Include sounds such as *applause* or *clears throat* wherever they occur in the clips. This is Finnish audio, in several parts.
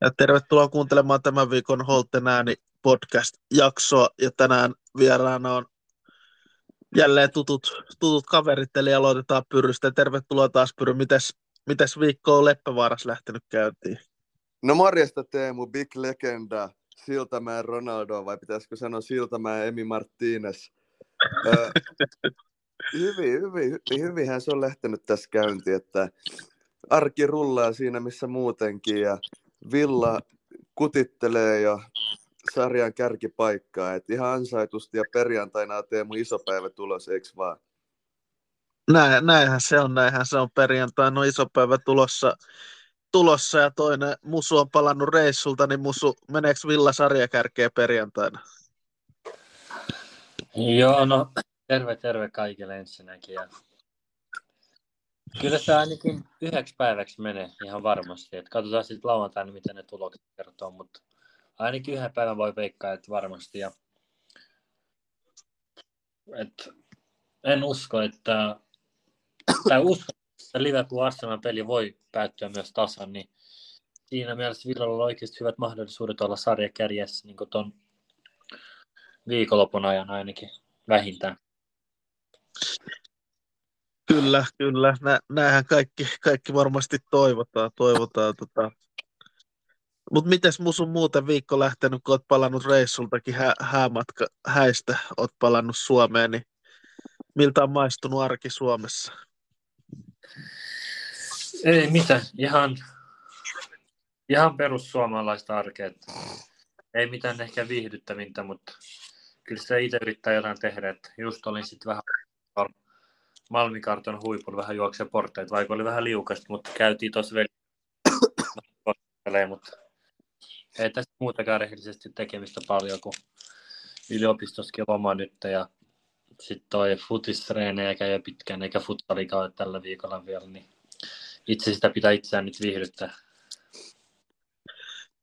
Ja tervetuloa kuuntelemaan tämän viikon Holten ääni podcast-jaksoa. Ja tänään vieraana on jälleen tutut, tutut kaverit, eli aloitetaan Pyrystä. Tervetuloa taas Pyry. Mites, mites viikko on Leppävaaras lähtenyt käyntiin? No morjesta Teemu, big legenda, Siltamäen Ronaldo, vai pitäisikö sanoa Siltamäen Emi Martínez. *laughs* hyvin, hyvin, hyvinhän se on lähtenyt tässä käyntiin, että arki rullaa siinä missä muutenkin ja Villa kutittelee jo sarjan kärkipaikkaa, että ihan ansaitusti ja perjantaina on Teemu iso päivä tulos, eikö vaan? Näin, näinhän se on, näinhän se on perjantaina on iso päivä tulossa, tulossa ja toinen Musu on palannut reissulta, niin Musu, meneekö Villa sarjakärkeä perjantaina? Joo, no terve terve kaikille ensinnäkin. Ja Kyllä se ainakin yhdeksi päiväksi menee ihan varmasti. Et katsotaan sitten lauantaina, miten ne tulokset kertoo, mutta ainakin yhden päivän voi veikkaa, että varmasti. Ja, et, en usko, että tai usko, että Liverpool peli voi päättyä myös tasan, niin siinä mielessä Villalla on oikeasti hyvät mahdollisuudet olla sarjakärjessä niin tuon viikonlopun ajan ainakin vähintään. Kyllä, kyllä. Nä, näinhän kaikki, kaikki varmasti toivotaan. toivotaan tota. Mutta miten Musun muuten viikko lähtenyt, kun olet palannut reissultakin hä, häämatka häistä, olet palannut Suomeen, niin miltä on maistunut arki Suomessa? Ei mitään, ihan, ihan perussuomalaista arkea. Ei mitään ehkä viihdyttävintä, mutta kyllä se itse yrittää jotain tehdä. Että just olin sitten vähän Malmikarton huipulla vähän juoksee portteet, vaikka oli vähän liukasta, mutta käytiin tuossa veli mutta ei tästä muutakaan rehellisesti tekemistä paljon, kun yliopistossakin loma nyt ja sitten toi futistreenejä käy jo pitkään, eikä futsalikaan tällä viikolla vielä, niin itse sitä pitää itseään nyt viihdyttää.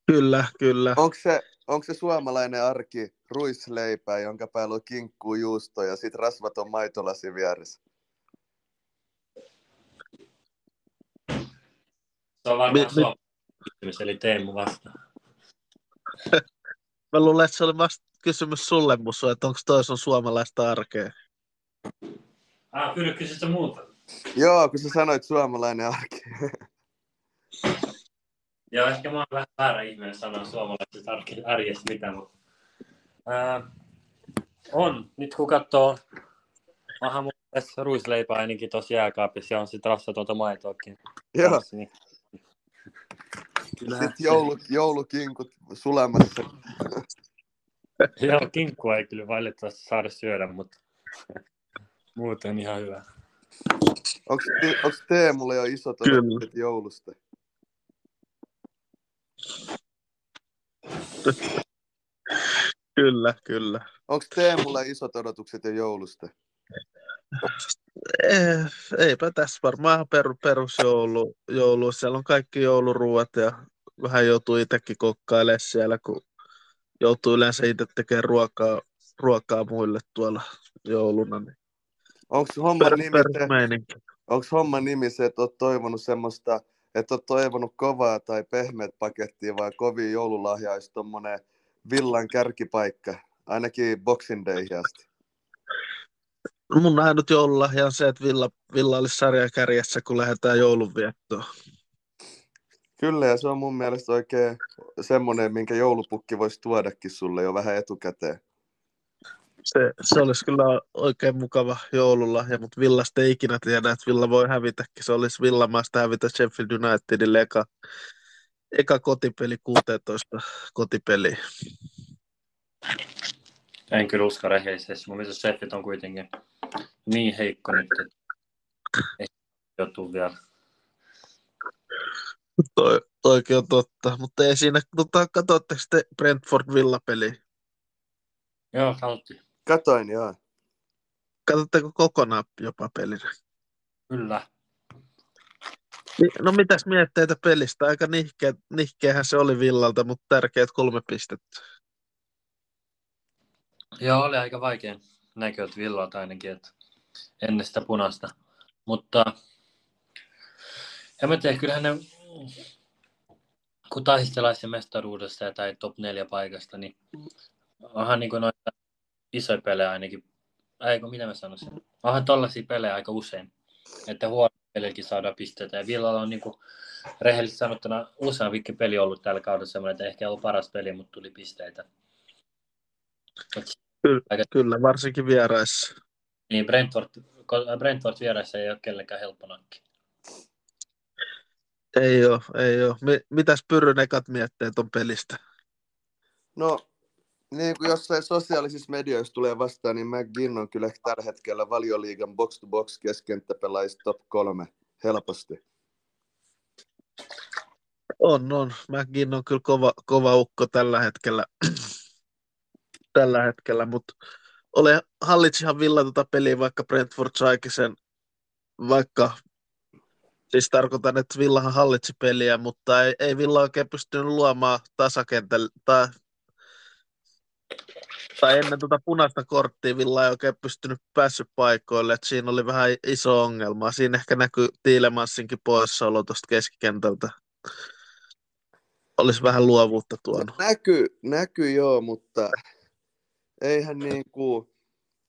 Kyllä, kyllä. Onko se, onko se suomalainen arki ruisleipää, jonka päällä on kinkku, juusto ja sitten rasvaton maitolasi vieressä? Se on varmaan mi- Suomen kysymys, eli Teemu vastaan. *laughs* Mä luulen, että se oli vasta kysymys sulle, Musu, että onko toi sun suomalaista arkea? Ah, kyllä kysyt muuta. Joo, kun sä sanoit suomalainen arki. *laughs* Joo, ehkä mä oon vähän väärä ihminen sanoa suomalaisesta arjesta mitä, mutta ää, on. Nyt kun katsoo tässä ruisleipää ainakin tuossa jääkaapissa ja on sitten rassatonta maitoakin. Joo. Niin sitten joulu, joulukinkut sulamassa. *laughs* Joo, kinkkua ei kyllä valitettavasti saada syödä, mutta *laughs* muuten ihan hyvä. Onko, Teemulle jo isot odotukset joulusta? *laughs* Kyllä, kyllä. Onko Teemulla isot odotukset jo joulusta? Eh, eipä tässä varmaan per, perusjoulu. Joulu. Siellä on kaikki jouluruuat ja vähän joutuu itsekin kokkailemaan siellä, kun joutuu yleensä itse tekemään ruokaa, ruokaa muille tuolla jouluna. Niin Onko homma, per, nimi homma nimi se, että olet toivonut semmoista, että olet toivonut kovaa tai pehmeät pakettia vai kovin joululahja olisi tuommoinen villan kärkipaikka, ainakin Boxing Day asti? Mun ainut joululahja on se, että Villa, Villa olisi sarjakärjessä, kun lähdetään joulunviettoon. Kyllä, ja se on mun mielestä oikein semmoinen, minkä joulupukki voisi tuodakin sulle jo vähän etukäteen. Se, se olisi kyllä oikein mukava joululahja, mutta Villasta ei ikinä tiedä, että Villa voi hävitäkin. Se olisi Villamaasta hävitä Sheffield Unitedille eka, eka kotipeli 16 kotipeli. En kyllä usko rehellisesti. Mun mielestä Sheffield on kuitenkin niin heikko nyt, että ei joutuu vielä. Toi, toikin on totta, mutta ei siinä, tota, katsotteko te Brentford Villa-peli? Joo, katsottiin. Katoin, joo. Katsotteko kokonaan jopa pelin? Kyllä. No mitäs mietteitä pelistä? Aika nihkeä, nihkeähän se oli Villalta, mutta tärkeät kolme pistettä. Joo, oli aika vaikea näköt Villalta ainakin, että ennen sitä punaista. Mutta en mä tiedä, kyllähän ne kun taistellaan se mestaruudessa tai top 4 paikasta, niin onhan niin kuin noita isoja pelejä ainakin, eikö mitä mä sanoisin, onhan tollaisia pelejä aika usein, että huono pelilläkin saadaan pisteitä. Ja Villalla on niin kuin, rehellisesti sanottuna useampikin peli ollut tällä kaudella semmoinen, että ehkä ollut paras peli, mutta tuli pisteitä. Kyllä, aika... kyllä, varsinkin vieraissa. Niin, Brentford, Brentford vieraissa ei ole kellekään helppo nakki. Ei ole, ei ole. Mitäs Pyrryn ekat mietteet on pelistä? No, niin kuin jossain sosiaalisissa medioissa tulee vastaan, niin McGinn on kyllä tällä hetkellä valioliigan box-to-box keskenttäpelaajista top kolme helposti. On, on. McGinn on kyllä kova, kova ukko tällä hetkellä, tällä hetkellä mutta ole, hallitsihan Villa tuota peliä, vaikka Brentford saikin sen, vaikka Siis tarkoitan, että Villahan hallitsi peliä, mutta ei, ei Villa oikein pystynyt luomaan tasakentällä, tai, tai ennen tuota punaista korttia Villa ei oikein pystynyt päässyt paikoille, että siinä oli vähän iso ongelma. Siinä ehkä näkyy Tiilemassinkin poissaolo tuosta keskikentältä. Olisi vähän luovuutta tuonut. Näkyy, näkyy joo, mutta eihän niin kuin,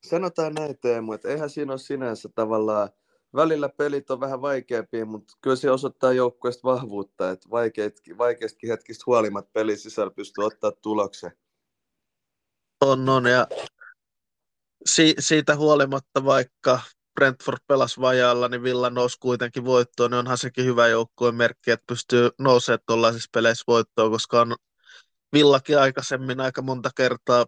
sanotaan näin Teemu, että eihän siinä ole sinänsä tavallaan välillä pelit on vähän vaikeampia, mutta kyllä se osoittaa joukkueesta vahvuutta, että vaikeistakin hetkistä huolimatta pelin sisällä pystyy ottaa tuloksen. On, on, ja si- siitä huolimatta, vaikka Brentford pelasi vajalla, niin Villa nousi kuitenkin voittoon, niin onhan sekin hyvä joukkueen merkki, että pystyy nousemaan tuollaisissa peleissä voittoon, koska on Villakin aikaisemmin aika monta kertaa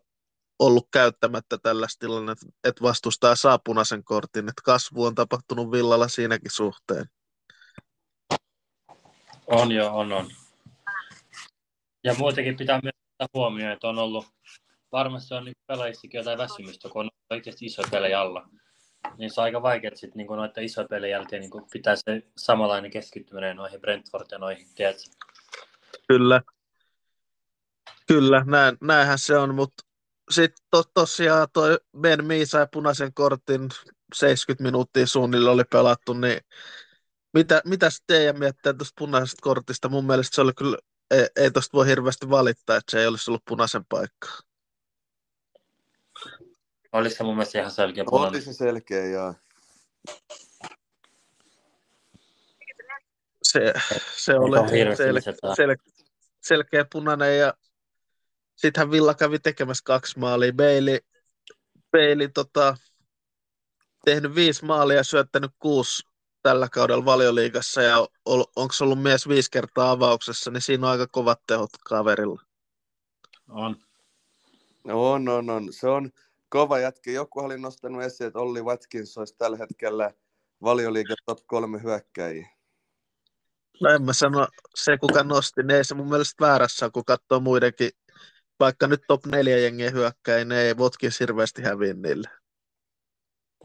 ollut käyttämättä tällaista tilannetta, että vastustaja saa punaisen kortin. Että kasvu on tapahtunut Villalla siinäkin suhteen. On jo, on, on. Ja muutenkin pitää myös ottaa huomioon, että on ollut, varmasti on niin pelaajissakin jotain väsymystä, kun on oikeasti iso pelejä alla. Niin se on aika vaikea sitten niin noita isoja pelejä jälkeen niin pitää se samanlainen keskittyminen noihin Brentford ja noihin, tiedätkö? Kyllä. Kyllä, näin, näinhän se on, mutta sitten to, tosiaan toi Ben Mee sai punaisen kortin 70 minuuttia suunnilleen oli pelattu, niin mitä, mitä teidän miettii tuosta punaisesta kortista? Mun mielestä se oli kyllä, ei, ei tuosta voi hirveästi valittaa, että se ei olisi ollut punaisen paikka. Olisi se mun mielestä ihan selkeä punainen. Oli se selkeä, joo. Se, se oli sel, sel, selkeä punainen ja Sittenhän Villa kävi tekemässä kaksi maalia. Bailey, Bailey tota, tehnyt viisi maalia ja syöttänyt kuusi tällä kaudella valioliigassa ja ol, onko ollut mies viisi kertaa avauksessa, niin siinä on aika kovat tehot kaverilla. On. On, on, on. Se on kova jätkä. Joku oli nostanut esiin, että Olli Watkins olisi tällä hetkellä valioliigan top kolme hyökkäjiä. No en mä sano, se kuka nosti, niin ei se mun mielestä väärässä, kun katsoo muidenkin vaikka nyt top 4 jengiä hyökkää, niin ei Votkins hirveästi häviä niille.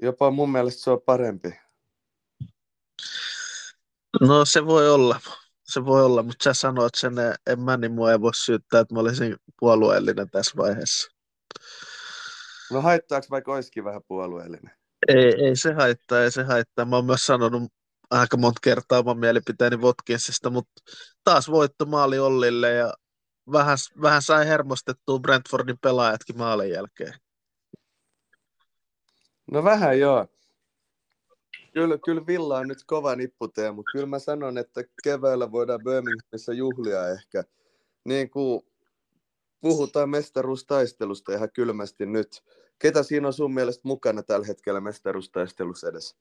Jopa mun mielestä se on parempi. No se voi olla, se voi olla, mutta sä sanoit sen, en mä, niin mua ei voi syyttää, että mä olisin puolueellinen tässä vaiheessa. No haittaako vaikka olisikin vähän puolueellinen? Ei, ei se haittaa, ei se haittaa. Mä oon myös sanonut aika monta kertaa oman mielipiteeni Votkinsista, mutta taas voitto maali Ollille ja vähän, vähän sai hermostettua Brentfordin pelaajatkin maalin jälkeen. No vähän joo. Kyllä, kyllä Villa on nyt kova nipputee, mutta kyllä mä sanon, että keväällä voidaan Birminghamissa juhlia ehkä. Niin kuin puhutaan mestaruustaistelusta ihan kylmästi nyt. Ketä siinä on sun mielestä mukana tällä hetkellä mestaruustaistelussa edessä?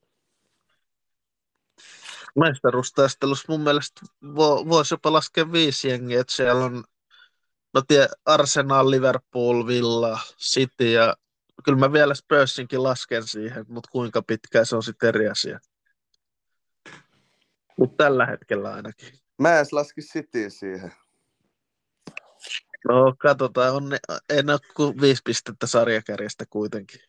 Mestaruustaistelussa mun mielestä vo, voisi jopa laskea viisi jengiä, että siellä on no tie, Arsenal, Liverpool, Villa, City ja kyllä mä vielä Spursinkin lasken siihen, mutta kuinka pitkään se on sitten eri asia. Mutta tällä hetkellä ainakin. Mä edes laski City siihen. No katsotaan, on, en ole kuin viisi pistettä sarjakärjestä kuitenkin.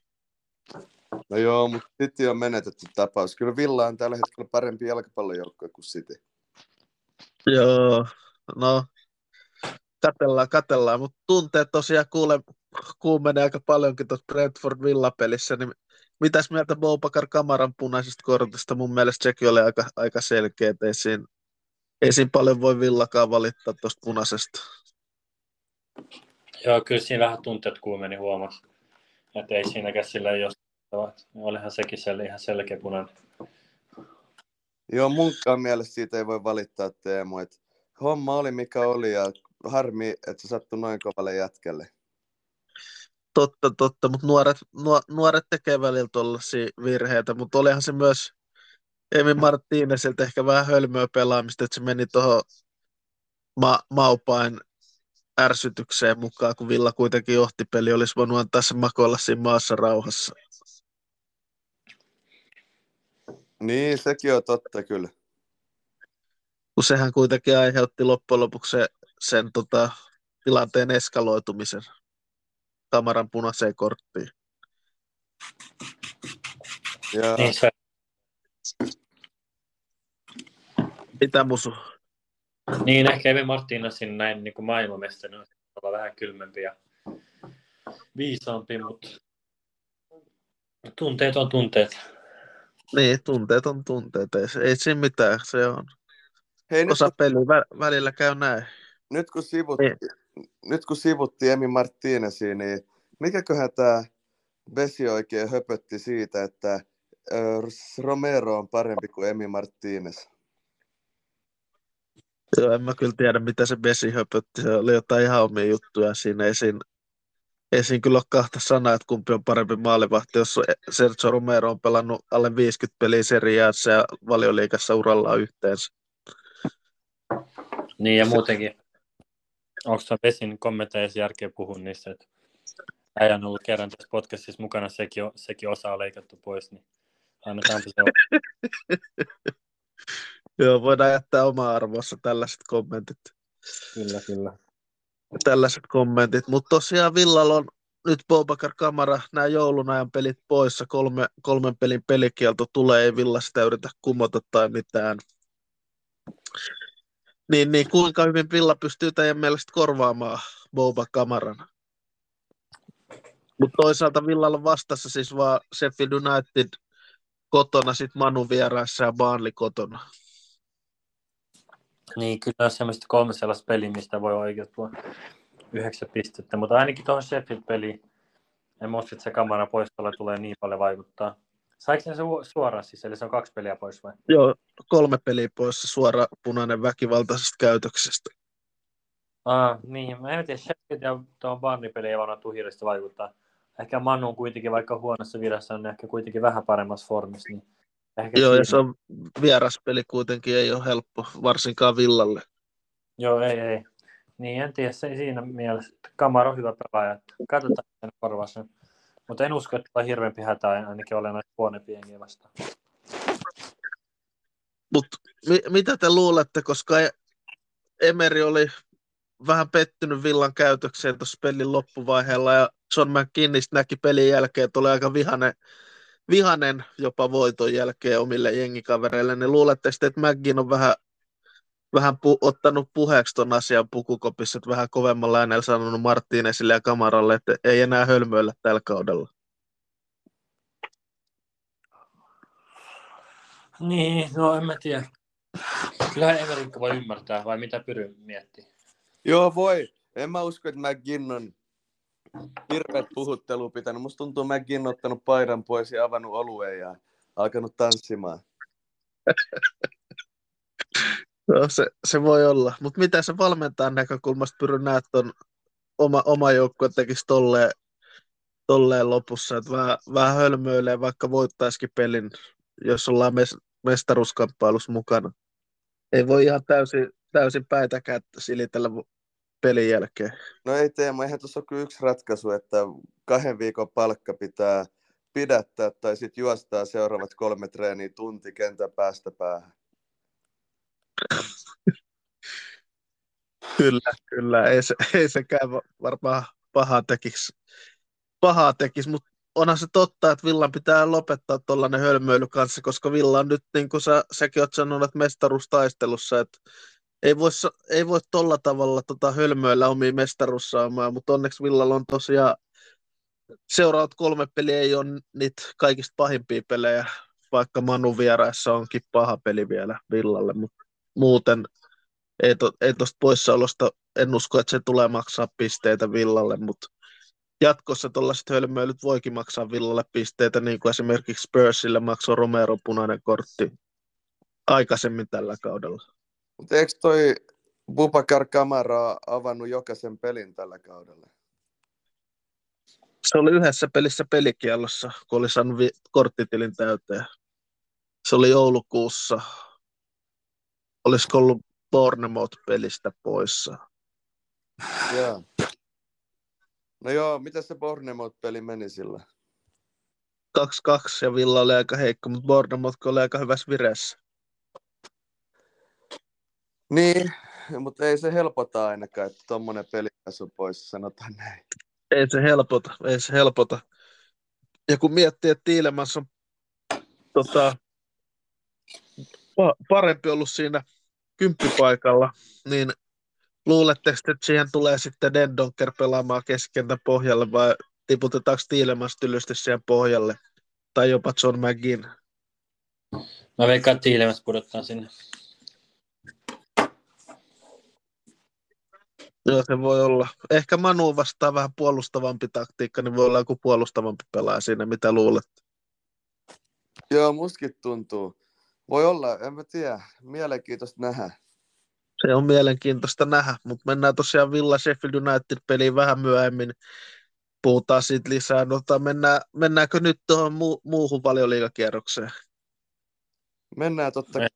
No joo, mutta City on menetetty tapaus. Kyllä Villa on tällä hetkellä parempi jalkapallojoukkue kuin City. Joo, no katellaan, katellaan, mutta tunteet tosiaan kuule, kuumenee aika paljonkin tuossa Brentford Villa-pelissä, niin mitäs mieltä Boubakar Kamaran punaisesta kortista? Mun mielestä sekin oli aika, aika selkeä, ei siinä, ei siinä paljon voi Villakaan valittaa tuosta punaisesta. Joo, kyllä siinä vähän tunteet kuumeni huomasi. Että ei siinäkään sillä jos olihan sekin sel, ihan selkeä punainen. Joo, munkaan mielestä siitä ei voi valittaa Teemu, että homma oli mikä oli ja harmi, että se sattui noin kovalle jätkelle. Totta, totta, mutta nuoret, nuoret tekee välillä tuollaisia virheitä, mutta olihan se myös Emi Martínezilta ehkä vähän hölmöä pelaamista, että se meni tuohon ma- Maupain ärsytykseen mukaan, kun Villa kuitenkin johti peli, olisi voinut antaa sen makoilla siinä maassa rauhassa. Niin, sekin on totta kyllä. Kun sehän kuitenkin aiheutti loppujen lopuksi sen, sen tota, tilanteen eskaloitumisen kamaran punaiseen korttiin. Ja... Niin se, Mitä musu? Niin, ehkä Evi Martinezin näin niin kuin maailmanmestari on olla vähän kylmempi ja viisaampi, mutta tunteet on tunteet. Niin, tunteet on tunteet. Ei, ei siinä mitään. Se on Hei, nyt, osa kun, peliä. Vä- välillä käy näin. Nyt, kun sivutti, nyt kun sivutti Emi Martinezia, niin mikäköhän tämä Vesi oikein höpötti siitä, että Romero on parempi kuin Emi Martinez? Joo, en mä kyllä tiedä, mitä se Besi höpötti. Se oli jotain ihan omia juttuja siinä. Ei siinä, ei siinä kyllä ole kahta sanaa, että kumpi on parempi maalivahti, jos Sergio Romero on pelannut alle 50 peliä seriaassa ja valioliikassa urallaan yhteensä. Niin ja muutenkin, onko se Vesin kommenteissa järkeä puhua niistä, että äijä on ollut kerran tässä podcastissa mukana, sekin, on, sekin osa on leikattu pois, niin annetaanpa se. *laughs* Joo, voidaan jättää oma arvossa tällaiset kommentit. Kyllä, kyllä. Tällaiset kommentit. Mutta tosiaan Villalla on nyt Bobakar Kamara, nämä joulun ajan pelit poissa, kolme, kolmen pelin pelikielto tulee, ei Villa sitä yritä kumota tai mitään. Niin, niin kuinka hyvin Villa pystyy teidän mielestä korvaamaan Boba Kamaran? Mutta toisaalta Villalla on vastassa siis vaan Sheffield United kotona, sitten Manu vieraissa ja Baanli kotona. Niin, kyllä on semmoista kolme sellaista peliä, mistä voi oikeutua yhdeksän pistettä, mutta ainakin tuohon Sheffield-peliin en usko, että se kamera poistolla tulee niin paljon vaikuttaa. Saiko se suoraan siis, eli se on kaksi peliä pois vai? Joo, kolme peliä pois suora punainen väkivaltaisesta käytöksestä. Ah, niin, mä en tiedä, Sheffield ja tuohon Barney-peli ei varmaan tule hirveästi vaikuttaa. Ehkä Manu on kuitenkin, vaikka huonossa virassa, on ehkä kuitenkin vähän paremmassa formissa. Niin ehkä Joo, ja siinä- se on vieraspeli kuitenkin, ei ole helppo, varsinkaan Villalle. Joo, ei, ei. Niin, en tiedä, se ei siinä mielessä. Kamara on hyvä pelaaja. Katsotaan, sen korvaa sen. Mutta en usko, että on hirveämpi hätä ainakin olennaisesti huonempi jengiä vastaan. Mutta mi- mitä te luulette, koska E- Emeri oli vähän pettynyt Villan käytökseen tuossa pelin loppuvaiheella ja John McKinnist näki pelin jälkeen, että oli aika vihanen, vihanen jopa voiton jälkeen omille jengikavereille, niin luulette sitten, että McGinn on vähän, vähän pu- ottanut puheeksi ton asian pukukopissa, että vähän kovemmalla äänellä sanonut Marttiinesille ja Kamaralle, että ei enää hölmöillä tällä kaudella. Niin, no en mä tiedä. Kyllähän Everikka voi ymmärtää, vai mitä Pyry miettii? Joo, voi. En mä usko, että McGinn on hirveät puhuttelu pitänyt. Musta tuntuu, että McGinn on ottanut paidan pois ja avannut olueen ja alkanut tanssimaan. *laughs* No, se, se voi olla. Mutta mitä se valmentajan näkökulmasta Pyry näet ton oma, oma joukkue tekisi tolleen, tolleen lopussa, että vähän, vähän hölmöilee, vaikka voittaisikin pelin, jos ollaan mes, mestaruuskamppailussa mukana. Ei voi ihan täysin, täysin päitä kättä silitellä pelin jälkeen. No ei Teemu, eihän tuossa ole kyllä yksi ratkaisu, että kahden viikon palkka pitää pidättää tai sitten juostaa seuraavat kolme treeniä tunti kentän päästä päähän. *laughs* Kyllä, kyllä. Ei, se, ei sekään va- varmaan pahaa tekisi, pahaa tekis, mutta onhan se totta, että Villan pitää lopettaa tuollainen hölmöily kanssa, koska Villa on nyt, niin kuin sä, säkin oot sanonut, mestaruustaistelussa, että ei voi, ei voi tolla tavalla tota hölmöillä omia mestaruussaamaan, mutta onneksi Villalla on tosiaan seuraavat kolme peliä ei ole niitä kaikista pahimpia pelejä, vaikka Manu vieraissa onkin paha peli vielä Villalle, mutta muuten ei, to, ei tuosta poissaolosta, en usko, että se tulee maksaa pisteitä Villalle, mutta jatkossa tuollaiset hölmöilyt voikin maksaa Villalle pisteitä, niin kuin esimerkiksi Spursille maksoi Romero punainen kortti aikaisemmin tällä kaudella. Mutta eikö toi Bubakar Kamara avannut jokaisen pelin tällä kaudella? Se oli yhdessä pelissä pelikiellossa, kun oli saanut vi- korttitilin täyteen. Se oli joulukuussa. Olisiko ollut Bournemouth-pelistä poissa? Joo. No joo, miten se Bournemouth-peli meni sillä? 2-2 ja Villa oli aika heikko, mutta Bournemouth oli aika hyvässä vireessä. Niin, mutta ei se helpota ainakaan, että tuommoinen peli on pois, sanotaan näin. Ei se helpota, ei se helpota. Ja kun miettii, että Tiilemans on tota, parempi ollut siinä kymppipaikalla, niin luuletteko, että siihen tulee sitten Dendonker pelaamaan keskentä pohjalle vai tiputetaanko Tiilemans tylysti siihen pohjalle? Tai jopa John McGinn? Mä veikkaan, että Tiilemans pudottaa sinne. Joo, se voi olla. Ehkä Manu vastaa vähän puolustavampi taktiikka, niin voi olla joku puolustavampi pelaaja siinä, mitä luulet? Joo, muskin tuntuu. Voi olla, en mä tiedä. Mielenkiintoista nähdä. Se on mielenkiintoista nähdä, mutta mennään tosiaan Villa Sheffield United-peliin vähän myöhemmin. Puhutaan siitä lisää. No, mennään, mennäänkö nyt tuohon mu- muuhun valioliigakierrokseen? Mennään totta kai.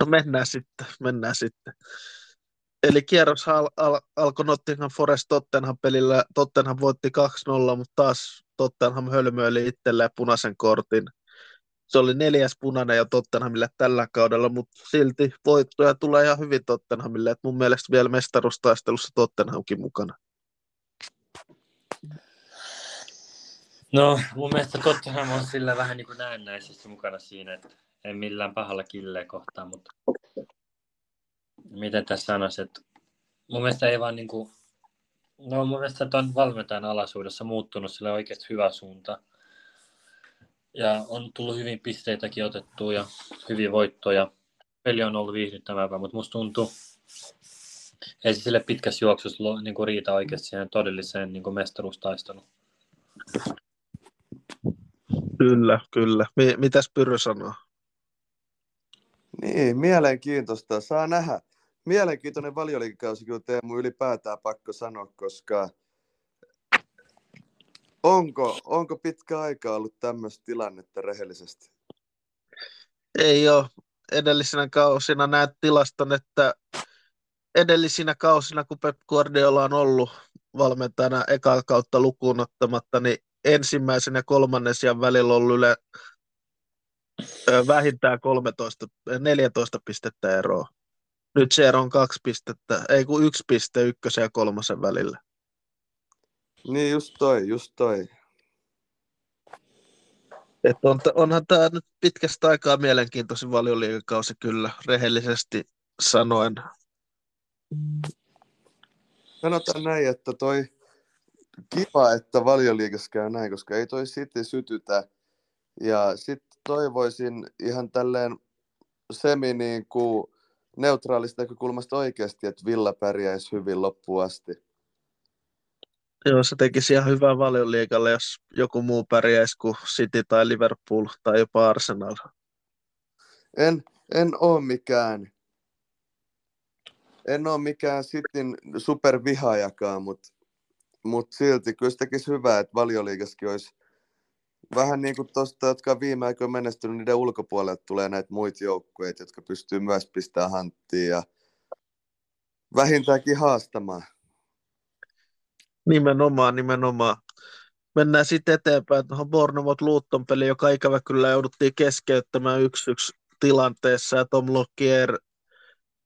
No mennään sitten, mennään sitten. Eli kierros al- al- alkoi Nottingham Forest Tottenham pelillä. Tottenham voitti 2-0, mutta taas Tottenham hölmöili itselleen punaisen kortin. Se oli neljäs punainen ja Tottenhamille tällä kaudella, mutta silti voittoja tulee ihan hyvin Tottenhamille. Et mun mielestä vielä mestaruustaistelussa Tottenhamkin mukana. No, mun mielestä Tottenham on sillä vähän niin kuin näennäisesti mukana siinä, että ei millään pahalla killeen kohtaan, mutta miten tässä sanoisi, että mun mielestä ei vaan niin kuin, no mun mielestä tuon valmentajan alaisuudessa muuttunut sille oikeasti hyvä suunta. Ja on tullut hyvin pisteitäkin otettua ja hyvin voittoja. Peli on ollut viihdyttävämpää, mutta musta tuntuu, ei se sille pitkässä juoksussa niin kuin riitä oikeasti siihen todelliseen niin kuin mestaruustaisteluun. Kyllä, kyllä. M- mitäs Pyrrö sanoo? Niin, mielenkiintoista. Saa nähdä. Mielenkiintoinen valioliikakausi kyllä Teemu ylipäätään pakko sanoa, koska onko, onko pitkä aika ollut tämmöistä tilannetta rehellisesti? Ei ole. Edellisinä kausina näet tilaston, että edellisinä kausina, kun Pep Guardiola on ollut valmentajana ekaa kautta lukuun ottamatta, niin ensimmäisen ja kolmannen sijaan välillä on ollut yle, vähintään 13, 14 pistettä eroa. Nyt se on kaksi pistettä, ei kun yksi piste ykkösen ja kolmosen välillä. Niin just toi, just toi. Et on, onhan tämä nyt pitkästä aikaa mielenkiintoisin valioliikakausi kyllä, rehellisesti sanoen. Sanotaan näin, että toi kiva, että valioliikassa käy näin, koska ei toi City sytytä. Ja sitten toivoisin ihan tälleen semi niin kuin neutraalista näkökulmasta oikeasti, että Villa pärjäisi hyvin loppuun asti. Joo, se tekisi ihan hyvää valioliikalle, jos joku muu pärjäisi kuin City tai Liverpool tai jopa Arsenal. En, en ole mikään, en ole mikään Cityn supervihaajakaan, mutta mut silti kyllä se tekisi hyvää, että valioliigassakin olisi vähän niin kuin tuosta, jotka on viime aikoina menestynyt, niiden ulkopuolelle tulee näitä muita joukkueita, jotka pystyy myös pistämään hanttiin ja vähintäänkin haastamaan. Nimenomaan, nimenomaan. Mennään sitten eteenpäin tuohon Bournemouth Luton peli, joka ikävä kyllä jouduttiin keskeyttämään yksi yksi tilanteessa ja Tom Lockyer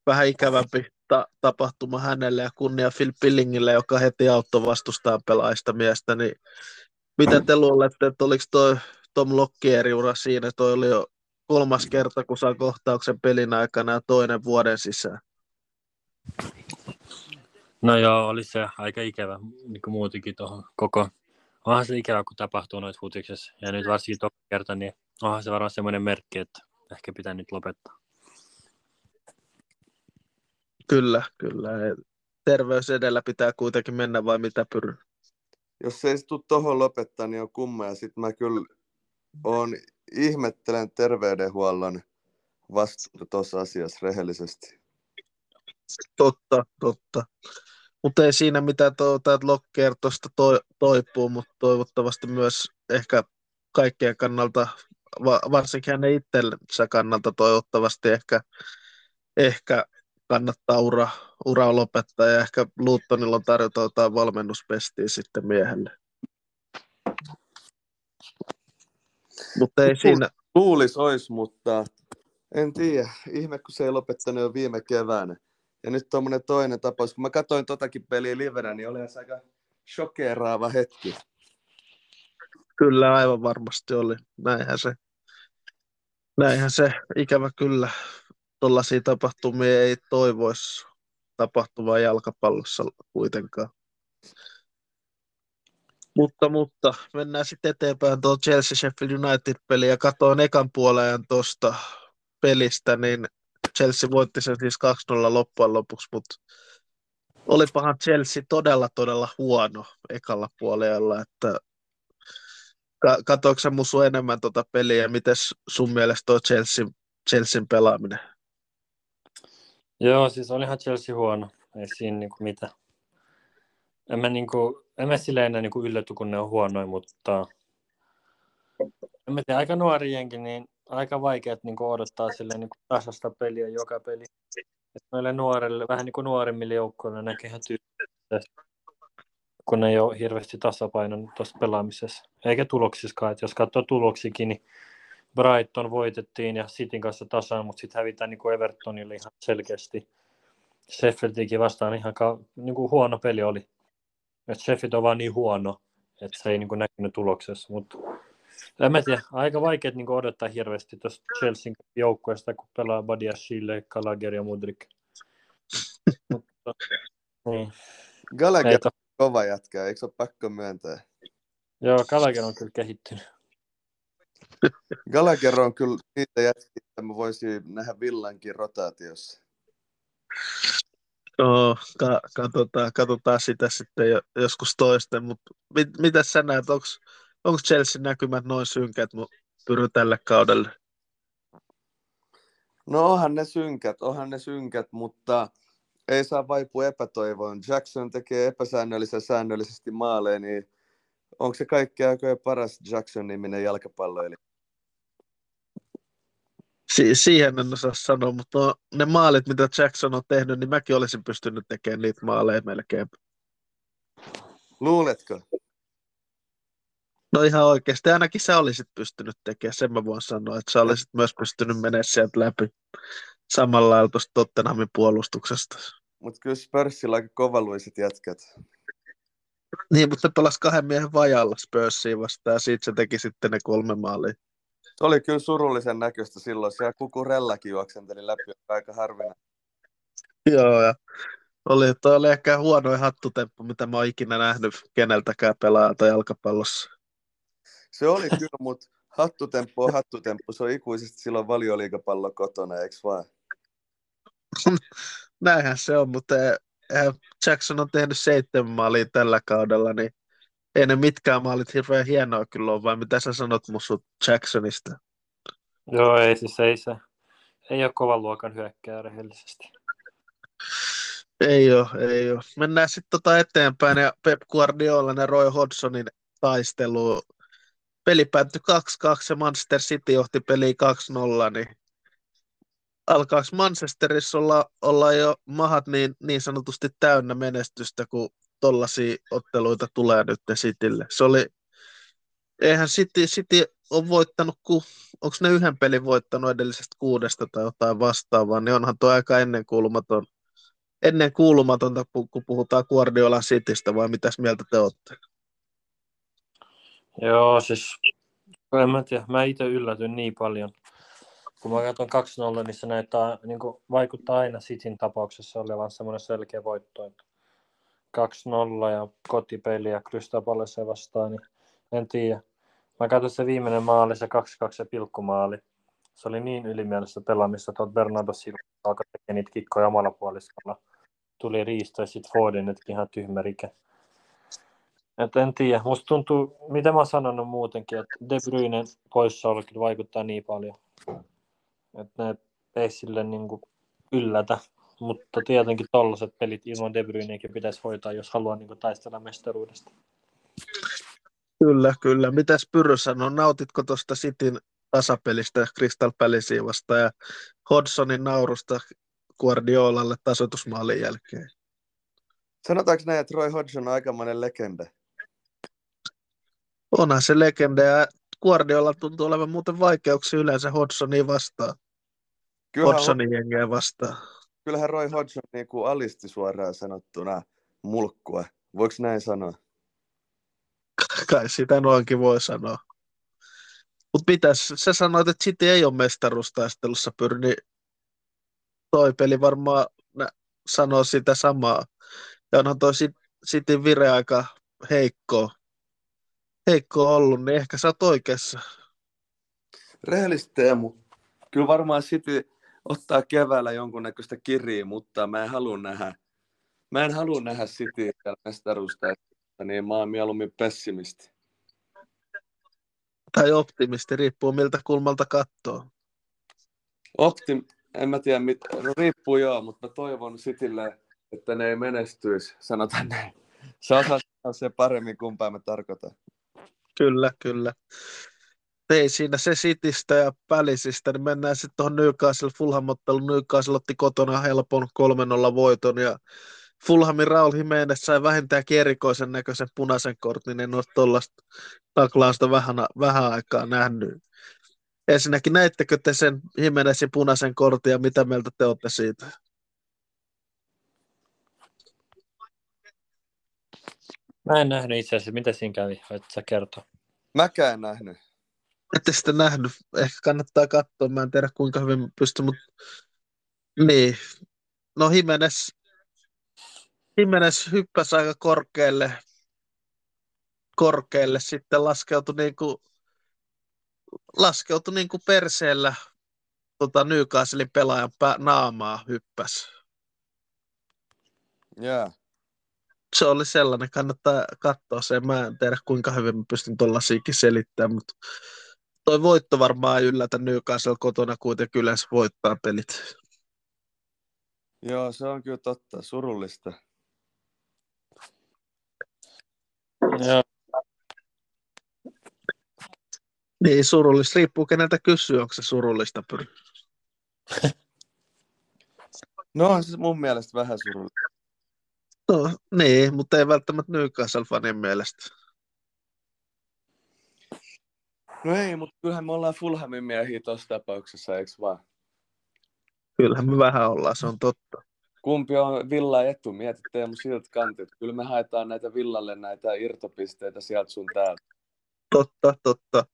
vähän ikävämpi ta- tapahtuma hänelle ja kunnia Phil Pillingille, joka heti auttoi vastustaan pelaajista miestä, niin Miten te luulette, että oliko toi Tom Lockierin ura siinä? Toi oli jo kolmas kerta, kun saa kohtauksen pelin aikana ja toinen vuoden sisään. No joo, oli se aika ikävä, niin kuin muutenkin tuohon koko. Onhan se ikävä, kun tapahtuu noissa futiksessa. Ja nyt varsinkin toka kerta, niin onhan se varmaan semmoinen merkki, että ehkä pitänyt lopettaa. Kyllä, kyllä. Terveys edellä pitää kuitenkin mennä vai mitä pyry? Jos ei tule tuohon lopettaa, niin on kumma. Ja sitten mä kyllä on, ihmettelen terveydenhuollon vastuuta tuossa asiassa rehellisesti. Totta, totta. Mutta ei siinä mitään, että Locker tuosta toi, toipuu, mutta toivottavasti myös ehkä kaikkien kannalta, varsinkin hänen itsensä kannalta toivottavasti ehkä, ehkä kannattaa ura, ura lopettaa ja ehkä Luuttonilla on tarjota jotain valmennuspestiä sitten miehelle. Mutta ei siinä... Luulis ois, mutta en tiedä. Ihme, kun se ei lopettanut jo viime keväänä. Ja nyt tuommoinen toinen tapaus. Kun mä katsoin totakin peliä livenä, niin oli aika shokeraava hetki. Kyllä, aivan varmasti oli. Näinhän se, näinhän se ikävä kyllä. Tuollaisia tapahtumia ei toivoisi tapahtuvaa jalkapallossa kuitenkaan. Mutta, mutta mennään sitten eteenpäin tuon Chelsea Sheffield United-peliä. Ja katoin ekan puolen tuosta pelistä, niin Chelsea voitti sen siis 2-0 loppujen lopuksi, mutta olipahan Chelsea todella, todella huono ekalla puolella, että katoiko sä musu enemmän tuota peliä, miten sun mielestä tuo Chelsea, Chelsean pelaaminen? Joo, siis olihan Chelsea huono, ei siinä niinku mitään. En mä, niinku, en mä silleen enää niinku ylläty, kun ne on huonoja, mutta en mä tiedä, aika nuori jenki, niin aika vaikeat niin odottaa silleen, niin tasasta peliä joka peli. Et meille nuorille, vähän niin kuin nuoremmille joukkoille näkee ihan tyyppiä, kun ne ei ole hirveästi tasapainon tuossa pelaamisessa. Eikä tuloksiskaan. Et jos katsoo tuloksikin, niin Brighton voitettiin ja Cityn kanssa tasaan, mutta sitten hävitään niin kuin Evertonille ihan selkeästi. Sheffieldikin vastaan ihan ka- niin kuin huono peli oli. Et Sheffield on vaan niin huono, että se ei niin kuin näkynyt tuloksessa. Mutta en mä tiedä, aika vaikea niin odottaa hirveästi tuosta Chelsean joukkueesta, kun pelaa Badia Shille, Gallagher ja Mudrik. *laughs* Mutta, niin. Gallagher on kova jätkä, eikö se ole pakko myöntää? Joo, Gallagher on kyllä kehittynyt. Gallagher on kyllä niitä jätkiä, että mä voisin nähdä Villankin rotaatiossa. Joo, ka- katsotaan, katsotaan sitä sitten joskus toisten, mutta mit, mitä sä näet, onko onko Chelsea näkymät noin synkät Pyry tälle kaudelle? No onhan ne synkät, onhan ne synkät, mutta ei saa vaipua epätoivoon. Jackson tekee epäsäännöllisen säännöllisesti maaleja, niin onko se kaikki aikojen paras Jackson-niminen jalkapalloilija? Si- siihen en osaa sanoa, mutta no, ne maalit, mitä Jackson on tehnyt, niin mäkin olisin pystynyt tekemään niitä maaleja melkein. Luuletko? No ihan oikeasti, ainakin sä olisit pystynyt tekemään, sen mä voin sanoa, että sä olisit myös pystynyt menemään sieltä läpi samalla lailla tuosta Tottenhamin puolustuksesta. Mutta kyllä Spursilla aika kovaluiset jätkät. Niin, mutta ne pelasi kahden miehen vajalla Spursiin vastaan ja siitä se teki sitten ne kolme maalia. Se oli kyllä surullisen näköistä silloin. Siellä Kukurellakin juoksenteli läpi, aika harvina. Joo, ja oli, toi oli ehkä huonoin hattutemppu, mitä mä oon ikinä nähnyt keneltäkään pelaajalta jalkapallossa. Se oli kyllä, mutta hattutemppu on hattutemppu. Se on ikuisesti silloin valioliikapallo kotona, eikö vaan? *laughs* Näinhän se on, mutta Jackson on tehnyt seitsemän maalia tällä kaudella, niin ei ne mitkään maalit hirveän hienoa kyllä ole, vai mitä sä sanot musu Jacksonista? Joo, ei siis ei se. Ei ole kovan luokan hyökkää rehellisesti. Ei ole, ei ole. Mennään sitten tota eteenpäin ja Pep Guardiola ja Roy Hodgsonin taistelu peli päättyi 2-2 ja Manchester City johti peliä 2-0, niin alkaako Manchesterissa olla, olla jo mahat niin, niin sanotusti täynnä menestystä, kun tollaisia otteluita tulee nyt Citylle. Se oli, eihän City, City on voittanut, kun, onko ne yhden pelin voittanut edellisestä kuudesta tai jotain vastaavaa, niin onhan tuo aika ennenkuulumaton, ennen kuulumatonta, kun puhutaan Guardiolan Citystä, vai mitäs mieltä te olette? Joo, siis en mä tiedä. Mä itse yllätyn niin paljon. Kun mä katson 2-0, niin se näyttää, niin vaikuttaa aina Cityn tapauksessa olevan semmoinen selkeä voitto. Että 2-0 ja kotipeli ja Crystal Palace vastaan, niin en tiedä. Mä katson se viimeinen maali, se 2-2 ja pilkkumaali. Se oli niin ylimielistä pelaamista, että Bernardo Silva alkoi tekemään niitä kikkoja omalla puoliskolla. Tuli riisto ja sitten Fordin ihan tyhmä rike. Et en tiedä. Musta tuntuu, mitä mä oon sanonut muutenkin, että De Bruyne poissaolo kyllä vaikuttaa niin paljon. Että ne ei sille niin kuin yllätä. Mutta tietenkin tollaset pelit ilman De Bruyneäkin pitäisi hoitaa, jos haluaa niin kuin taistella mestaruudesta. Kyllä, kyllä. Mitäs Pyrrö sanoo? Nautitko tuosta Cityn tasapelistä Crystal Palacea vastaan ja Hodgsonin naurusta Guardiolalle tasoitusmaalin jälkeen? Sanotaanko näin, että Roy Hodgson on aikamoinen legenda? Onhan se legenda ja Guardiola tuntuu olevan muuten vaikeuksia yleensä Hodgsonia vastaan. Kyllähän, Hodgsonin jengeä vastaan. kyllähän Roy Hodgson niin kuin alisti suoraan sanottuna mulkkua. Voiko näin sanoa? Kai sitä noinkin voi sanoa. Mutta mitäs, sä sanoit, että City ei ole mestaruustaistelussa pyri, niin toi peli varmaan nä, sanoo sitä samaa. Ja onhan toi Cityn vire aika heikko, heikko ollut, niin ehkä sä oot oikeassa. Rehellisesti Teemu. Kyllä varmaan City ottaa keväällä jonkunnäköistä kiriä, mutta mä en halua nähdä, mä en halua nähdä City mestaruustaistelussa, niin mä oon mieluummin pessimisti. Tai optimisti, riippuu miltä kulmalta katsoo. Optim, en mä tiedä, mit, no riippuu joo, mutta mä toivon Citylle, että ne ei menestyisi, sanotaan näin. Se osaa sanoa se paremmin, kumpaa mä tarkoitan. Kyllä, kyllä. Ei siinä se Citystä ja Pälisistä, niin mennään sitten tuohon Newcastle Fulham ottelun. Newcastle otti kotona helpon 3-0 voiton ja Fulhamin Raul Jimenez sai vähintäänkin erikoisen näköisen punaisen kortin, en ole tuollaista taklausta vähän, vähän aikaa nähnyt. Ensinnäkin näittekö te sen Jimenezin punaisen kortin ja mitä mieltä te olette siitä? Mä en nähnyt itse asiassa, mitä siinä kävi, voit sä kertoa. Mäkään en nähnyt. Ette sitä nähnyt. Ehkä kannattaa katsoa. Mä en tiedä kuinka hyvin pysty, mutta niin. No Jimenez, Jimenez hyppäsi aika korkealle, korkealle sitten laskeutui niin kuin, laskeutui niin kuin perseellä tota Newcastlein pelaajan pää, naamaa hyppäsi. Yeah. Se oli sellainen, kannattaa katsoa se. Mä en tiedä kuinka hyvin mä pystyn tuollaisiakin selittämään, mutta toi voitto varmaan ei yllätä Newcastle kotona kuitenkin yleensä voittaa pelit. Joo, se on kyllä totta. Surullista. Joo. Niin, surullista. Riippuu keneltä kysyy, onko se surullista. Pyr. No on se mun mielestä vähän surullista. No, niin, mutta ei välttämättä Newcastle-fanin mielestä. No ei, mutta kyllähän me ollaan Fulhamin miehiä tuossa tapauksessa, eikö vaan? Kyllähän me vähän ollaan, se on totta. Kumpi on Villa etu? Mietit Teemu siltä kantit. Kyllä me haetaan näitä Villalle näitä irtopisteitä sieltä sun täältä. Totta, totta.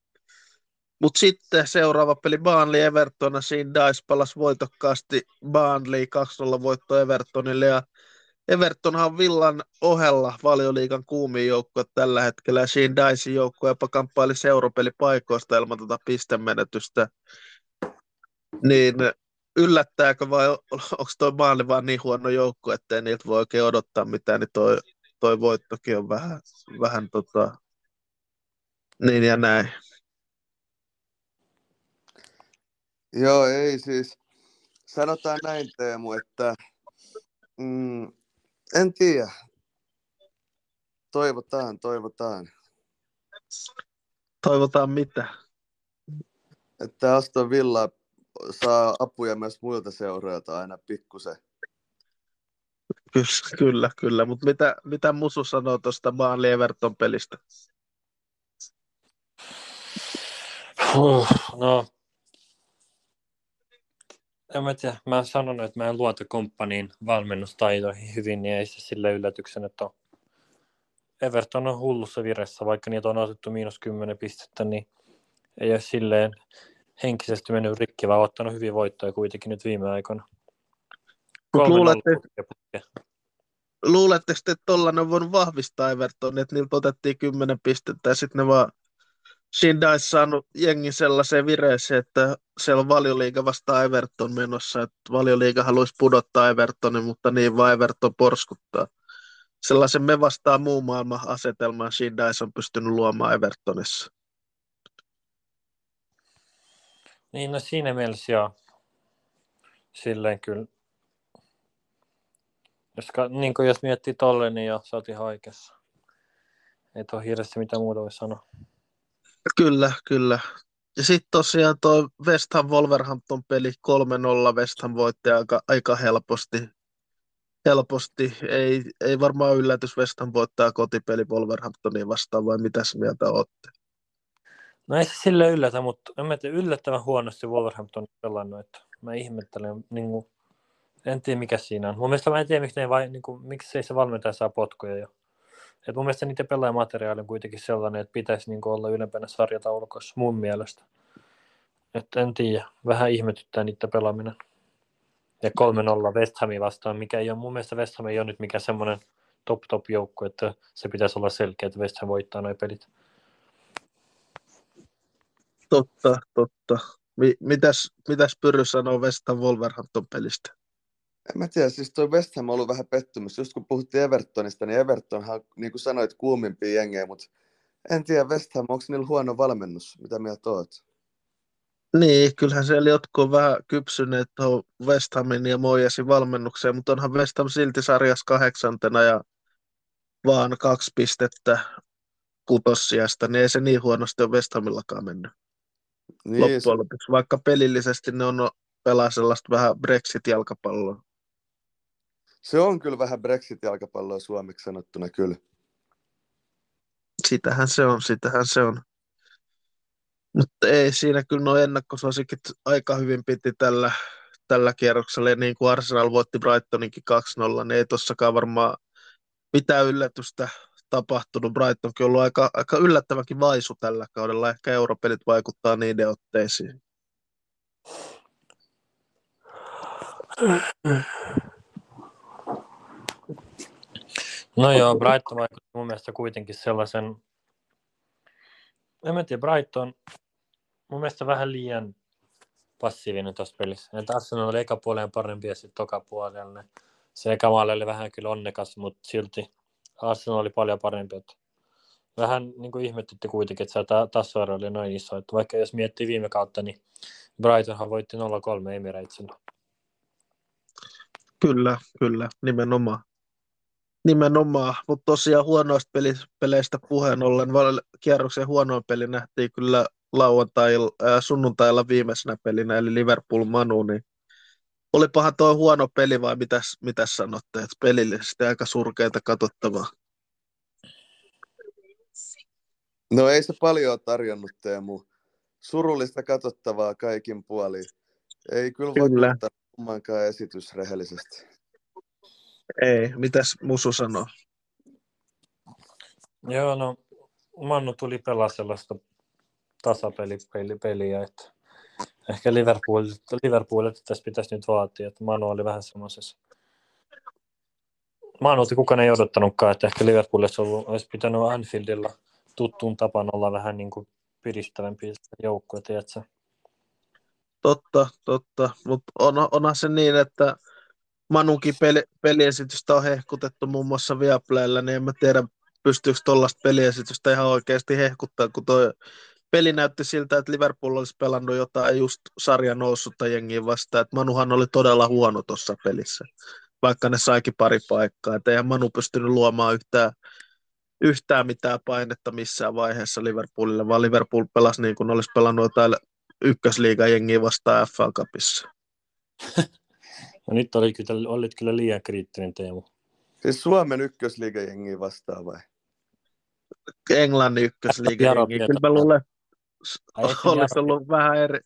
Mutta sitten seuraava peli Burnley Evertona. Siinä Dice palasi voitokkaasti Burnley 2-0 voitto Evertonille. Ja Evertonhan on Villan ohella valioliikan kuumin joukkue tällä hetkellä. Ja siinä Dicein joukkue jopa kamppaili seuropelipaikoista ilman tuota pistemenetystä. Niin yllättääkö vai onko toi Burnley vaan niin huono joukkue, ettei niiltä voi oikein odottaa mitään, niin toi, toi voittokin on vähän, vähän tota, niin ja näin. Joo, ei siis. Sanotaan näin Teemu, että mm, en tiedä. Toivotaan, toivotaan. Toivotaan mitä. Että Aston Villa saa apuja myös muilta seuroilta aina pikkusen. Kyllä, kyllä, kyllä. mutta mitä, mitä Musu sanoo tuosta Baanli Everton pelistä? Huh, no, en mä tiedä. Mä sanon, että mä en luota komppaniin valmennustaitoihin hyvin, niin ei se sille yllätyksen, että on. Everton on hullussa viressä, vaikka niitä on otettu miinus 10 pistettä, niin ei ole silleen henkisesti mennyt rikki, vaan ottanut hyvin voittoja kuitenkin nyt viime aikoina. Luulette, luuletteko te, että tollainen on voinut vahvistaa Everton, että niiltä otettiin 10 pistettä ja sitten ne vaan Siinä olisi saanut jengi sellaiseen vireeseen, että siellä on valioliiga vasta Everton menossa, että valioliiga haluaisi pudottaa Evertonin, mutta niin vaan Everton porskuttaa. Sellaisen me vastaan muu maailman asetelman Sheen on pystynyt luomaan Evertonissa. Niin, no siinä mielessä joo. Silleen kyllä. Jos, niin jos miettii tolleen, niin jo, sä oot ihan oikeassa. Ei ole hirveästi mitä muuta voi sanoa. Kyllä, kyllä. Ja sitten tosiaan tuo West Ham Wolverhampton peli 3-0 West Ham voitti aika, aika helposti. helposti. Ei, ei varmaan yllätys West Ham voittaa kotipeli Wolverhamptonia vastaan, vai mitä mieltä olette? No ei se sille yllätä, mutta en mä tiedä, yllättävän huonosti Wolverhampton pelannut. Että mä ihmettelen, niin kuin, en tiedä mikä siinä on. Mun mielestä mä en tiedä, miksi, ne vai, niin kuin, miksi ei se valmentaja saa potkuja jo. Et mun mielestä niiden pelaajamateriaali on kuitenkin sellainen, että pitäisi niin olla ylempänä sarjataulukossa mun mielestä. Et en tiedä, vähän ihmetyttää niiden pelaaminen. Ja 3-0 West Hamin vastaan, mikä ei ole, mun mielestä West Ham ei ole nyt mikään semmoinen top top joukko, että se pitäisi olla selkeä, että West Ham voittaa nuo pelit. Totta, totta. Mitäs, mitäs Pyry sanoo West Ham Wolverhampton pelistä? En mä tiedä, siis toi West Ham on ollut vähän pettymys. Just kun puhuttiin Evertonista, niin Evertonhan, niin kuin sanoit, kuumimpia jengejä, mutta en tiedä West Ham, onko niillä huono valmennus? Mitä mieltä oot? Niin, kyllähän siellä jotkut on vähän kypsyneet tuohon West Hamin ja Moijasin valmennukseen, mutta onhan West Ham silti sarjassa kahdeksantena ja vaan kaksi pistettä kutossiasta, niin ei se niin huonosti ole West Hamillakaan mennyt. Niin, loppujen lopuksi, vaikka pelillisesti ne on pelaa sellaista vähän Brexit-jalkapalloa. Se on kyllä vähän Brexit-jalkapalloa suomeksi sanottuna kyllä. Sitähän se on, sitähän se on. Mutta ei siinä kyllä nuo ennakkosuosikit aika hyvin piti tällä, tällä kierroksella. Ja niin kuin Arsenal voitti Brightoninkin 2-0, niin ei tossakaan varmaan mitään yllätystä tapahtunut. Brightonkin on ollut aika, aika yllättävänkin vaisu tällä kaudella. Ehkä europelit vaikuttaa niiden otteisiin. *clears throat* No joo, Brighton vaikutti mun mielestä kuitenkin sellaisen, en tiedä, Brighton mun mielestä vähän liian passiivinen tuossa pelissä. Että Arsenal oli eka puoleen parempi ja sitten toka puolelle. Se eka oli vähän kyllä onnekas, mutta silti Arsenal oli paljon parempi. Että vähän niin kuin ihmetytti kuitenkin, että se tasoero oli noin iso. Että vaikka jos miettii viime kautta, niin Brightonhan voitti 0-3 Emiratesilla. Kyllä, kyllä, nimenomaan. Nimenomaan, mutta tosiaan huonoista peleistä puheen ollen, kierroksen huonoin peli nähtiin kyllä lauantai, äh, sunnuntailla viimeisenä pelinä, eli Liverpool Manu, niin olipahan tuo huono peli vai mitäs, mitäs sanotte, että pelillisesti aika surkeita katsottavaa? No ei se paljon tarjonnut Teemu. Surullista katsottavaa kaikin puolin. Ei kyllä, kyllä. kummankaan esitys rehellisesti. Ei, mitäs Musu sanoo? Joo, no Mannu tuli pelaa sellaista tasapeliä, että ehkä Liverpool, Liverpool tässä pitäisi nyt vaatia, että Manu oli vähän semmoisessa Manulta kukaan ei odottanutkaan, että ehkä Liverpoolissa olisi pitänyt Anfieldilla tuttuun tapaan olla vähän niin kuin piristävämpi joukkoja, tiedätkö? Totta, totta. Mutta on, onhan se niin, että Manukin peli, peliesitystä on hehkutettu muun muassa Viaplaylla, niin en mä tiedä, pystyykö tuollaista peliesitystä ihan oikeasti hehkuttaa, kun tuo peli näytti siltä, että Liverpool olisi pelannut jotain just sarjan noussutta jengiä vastaan, että Manuhan oli todella huono tuossa pelissä, vaikka ne saikin pari paikkaa, että eihän Manu pystynyt luomaan yhtään, yhtään mitään painetta missään vaiheessa Liverpoolille, vaan Liverpool pelasi niin kuin olisi pelannut jotain ykkösliigan jengiä vastaan FA Cupissa. *laughs* No nyt oli kyllä, olit kyllä liian kriittinen Teemu. Siis Suomen ykkösliigajengi vastaan vai? Englannin ykkösliigajengi. Kyllä mä luulen, olisi ollut vähän eri,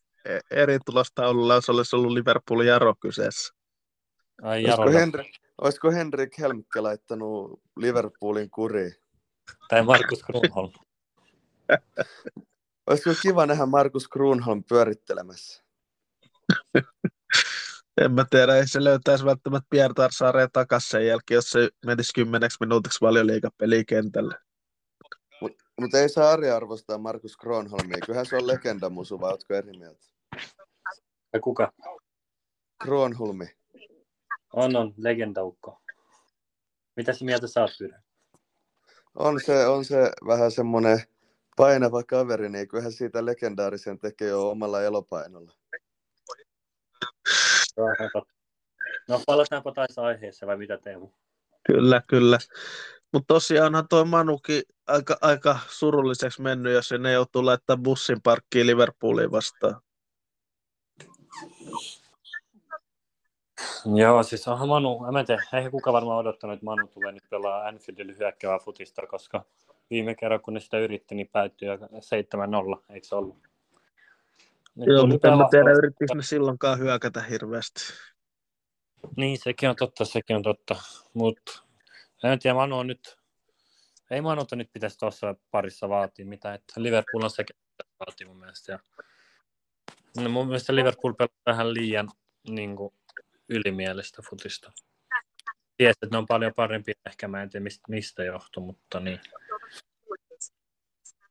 eri tulostaululla, jos olisi ollut Liverpool Jaro kyseessä. Ai Jaro. Olisiko, Henri, olisiko Henrik Helmke laittanut Liverpoolin kuriin? Tai Markus Kruunholm. olisiko kiva nähdä Markus Kruunholm pyörittelemässä? *laughs* En mä tiedä, ei se löytäisi välttämättä Pierre Tarsaaria takaisin sen jälkeen, jos se menisi kymmeneksi minuutiksi valioliikapeliin kentälle. Mut Mutta ei saa Ari arvostaa Markus Kronholmia. Kyllähän se on legenda musu, vai ootko eri mieltä? Ja kuka? Kronholmi. On, on, legendaukko. Mitä sä mieltä sä oot, Pyydä? On se, on se vähän semmoinen painava kaveri, niin kyllähän siitä legendaarisen tekee jo omalla elopainolla. No palataanpa taas aiheessa vai mitä Teemu? Kyllä, kyllä. Mutta tosiaanhan toi Manukin aika, aika surulliseksi mennyt, jos ne joutuu laittaa bussin parkkiin Liverpooliin vastaan. Joo, siis onhan Manu, en mä tiedä, eihän kuka varmaan odottanut, että Manu tulee nyt pelaa Anfieldille hyökkäävää futista, koska viime kerran kun ne sitä yritti, niin päättyi 7-0, eikö se ollut? Nyt Joo, mutta en mä tiedä, yrittikö ne silloinkaan hyökätä hirveästi. Niin, sekin on totta, sekin on totta. Mutta en tiedä, Manu on nyt, ei Manuta nyt pitäisi tuossa parissa vaatia mitä, että Liverpool on sekin vaatii mun mielestä. Ja, no mun mielestä Liverpool pelaa vähän liian niin kuin, ylimielistä futista. Tiedät, että ne on paljon parempia, ehkä mä en tiedä mistä, mistä johtuu, mutta niin.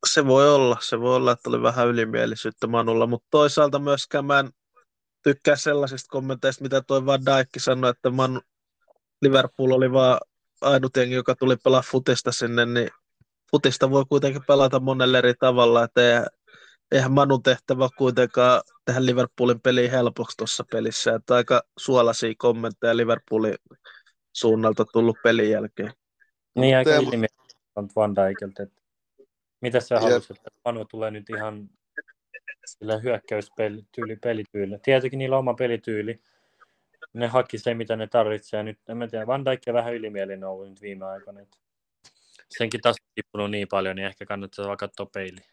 Se voi olla, se voi olla, että oli vähän ylimielisyyttä Manulla, mutta toisaalta myöskään mä en tykkää sellaisista kommenteista, mitä toi Van Dijk sanoi, että Man Liverpool oli vaan ainut jengi, joka tuli pelaa futista sinne, niin futista voi kuitenkin pelata monella eri tavalla, että eihän Manun tehtävä kuitenkaan tehdä Liverpoolin peliin helpoksi tuossa pelissä, että aika suolaisia kommentteja Liverpoolin suunnalta tullut pelin jälkeen. Niin aika Teemu... ilmiötä Van Dijkeltä, että mitä sä haluaisit, että Manu tulee nyt ihan sillä hyökkäyspelityyli, pelityyli. Tietenkin niillä on oma pelityyli. Ne haki se, mitä ne tarvitsee. Nyt, en mä tiedä, Van Dijk vähän ylimielinen ollut nyt viime aikoina. Senkin taas on tippunut niin paljon, niin ehkä kannattaa vaan katsoa peiliin.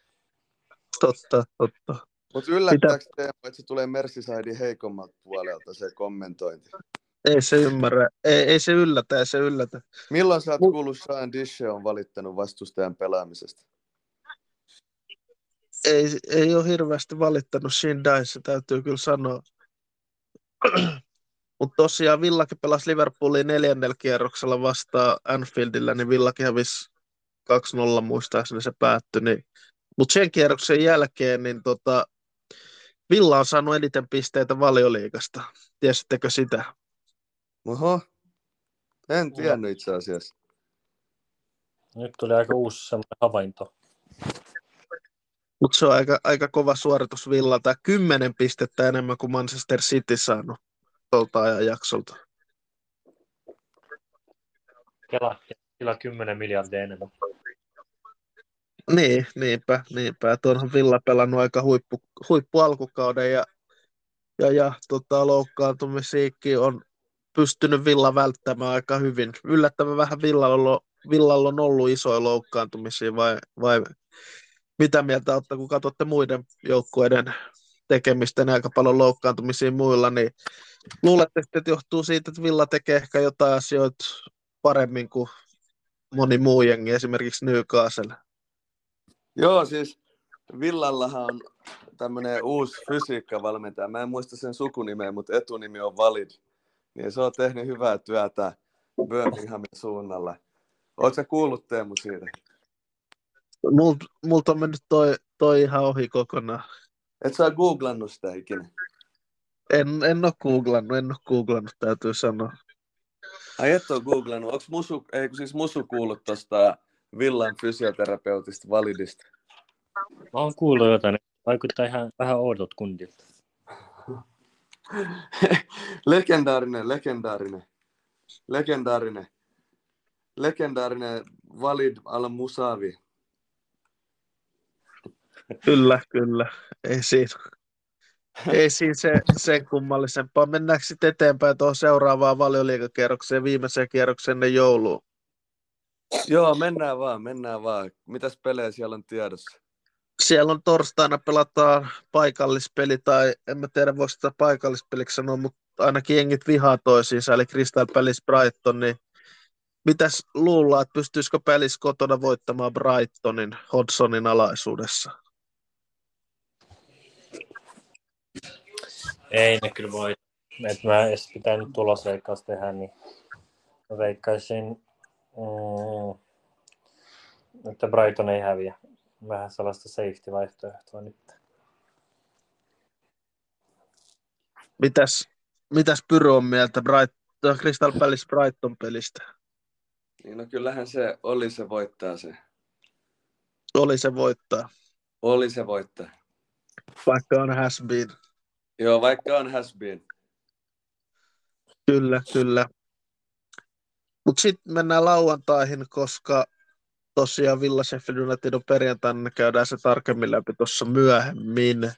Totta, totta. Mutta yllättääkö Teemu, että se tulee Merseyside heikommalta puolelta se kommentointi? Ei se ymmärrä. Ei, ei se yllätä, ei se yllätä. Milloin sä oot kuullut Sean Dishe on valittanut vastustajan pelaamisesta? Ei, ei ole hirveästi valittanut Dice, täytyy kyllä sanoa. *clears throat* Mutta tosiaan Villakin pelasi Liverpoolin neljännellä kierroksella vastaan Anfieldillä, niin Villakin hävisi 2-0 muistaakseni se päättyi. Niin. Mutta sen kierroksen jälkeen niin tota, Villa on saanut eniten pisteitä valioliikasta. Tiesittekö sitä? Oho, en tiennyt itse asiassa. Nyt tuli aika uusi semmoinen havainto. Mutta se on aika, aika kova suoritus Villalta. Kymmenen pistettä enemmän kuin Manchester City saanut tuolta ajan jaksolta. Kela, kela 10 miljardia enemmän. Niin, niinpä, niinpä. Tuonhan Villa pelannut aika huippu, huippu alkukauden ja, ja, ja tota, loukkaantumisiikki on pystynyt Villa välttämään aika hyvin. Yllättävän vähän Villalla, Villalla on ollut isoja loukkaantumisia vai, vai mitä mieltä olette, kun katsotte muiden joukkueiden tekemistä aika paljon loukkaantumisia muilla, niin luulette, että johtuu siitä, että Villa tekee ehkä jotain asioita paremmin kuin moni muu jengi, esimerkiksi Newcastle? Joo, siis Villallahan on tämmöinen uusi fysiikkavalmentaja. Mä en muista sen sukunimeä, mutta etunimi on Valid. Niin se on tehnyt hyvää työtä Birminghamin suunnalla. Oletko kuullut Teemu siitä? Multa mult on mennyt toi, toi ihan ohi kokonaan. Et sä googlannut sitä ikinä? En, en ole googlannut, en ole googlannut, täytyy sanoa. Ai et ole googlannut. Onko Musu, ei, siis Musu kuullut tuosta Villan fysioterapeutista validista? Mä oon kuullut jotain. Vaikuttaa ihan vähän oudot kundilta. *laughs* legendaarinen, legendaarinen. Legendaarinen. Legendaarinen Valid al-Musavi. Kyllä, kyllä. Ei siinä, ei siinä se, sen kummallisempaa. Mennäänkö sitten eteenpäin tuohon seuraavaan valioliikakierrokseen, viimeiseen kierrokseen ennen jouluun? Joo, mennään vaan, mennään vaan. Mitäs pelejä siellä on tiedossa? Siellä on torstaina pelataan paikallispeli, tai en mä tiedä voiko sitä paikallispeliksi sanoa, mutta ainakin jengit vihaa toisiinsa, eli Crystal Palace Brighton, niin mitäs luullaan, että pystyisikö Palace kotona voittamaan Brightonin Hodsonin alaisuudessa? Ei ne kyllä voi. Et mä edes pitänyt tulosveikkaus tehdä, niin veikkaisin mm, että Brighton ei häviä. Vähän sellaista safety-vaihtoehtoa nyt. Mitäs, mitäs Pyry on mieltä Brighton, Crystal Palace Brighton pelistä? Niin no kyllähän se oli se voittaa se. Oli se voittaa, Oli se voittaa. vaikka on has been. Joo, vaikka on has been. Kyllä, kyllä. Mutta sitten mennään lauantaihin, koska tosiaan Villa Sheffield United on perjantaina, niin käydään se tarkemmin läpi tuossa myöhemmin.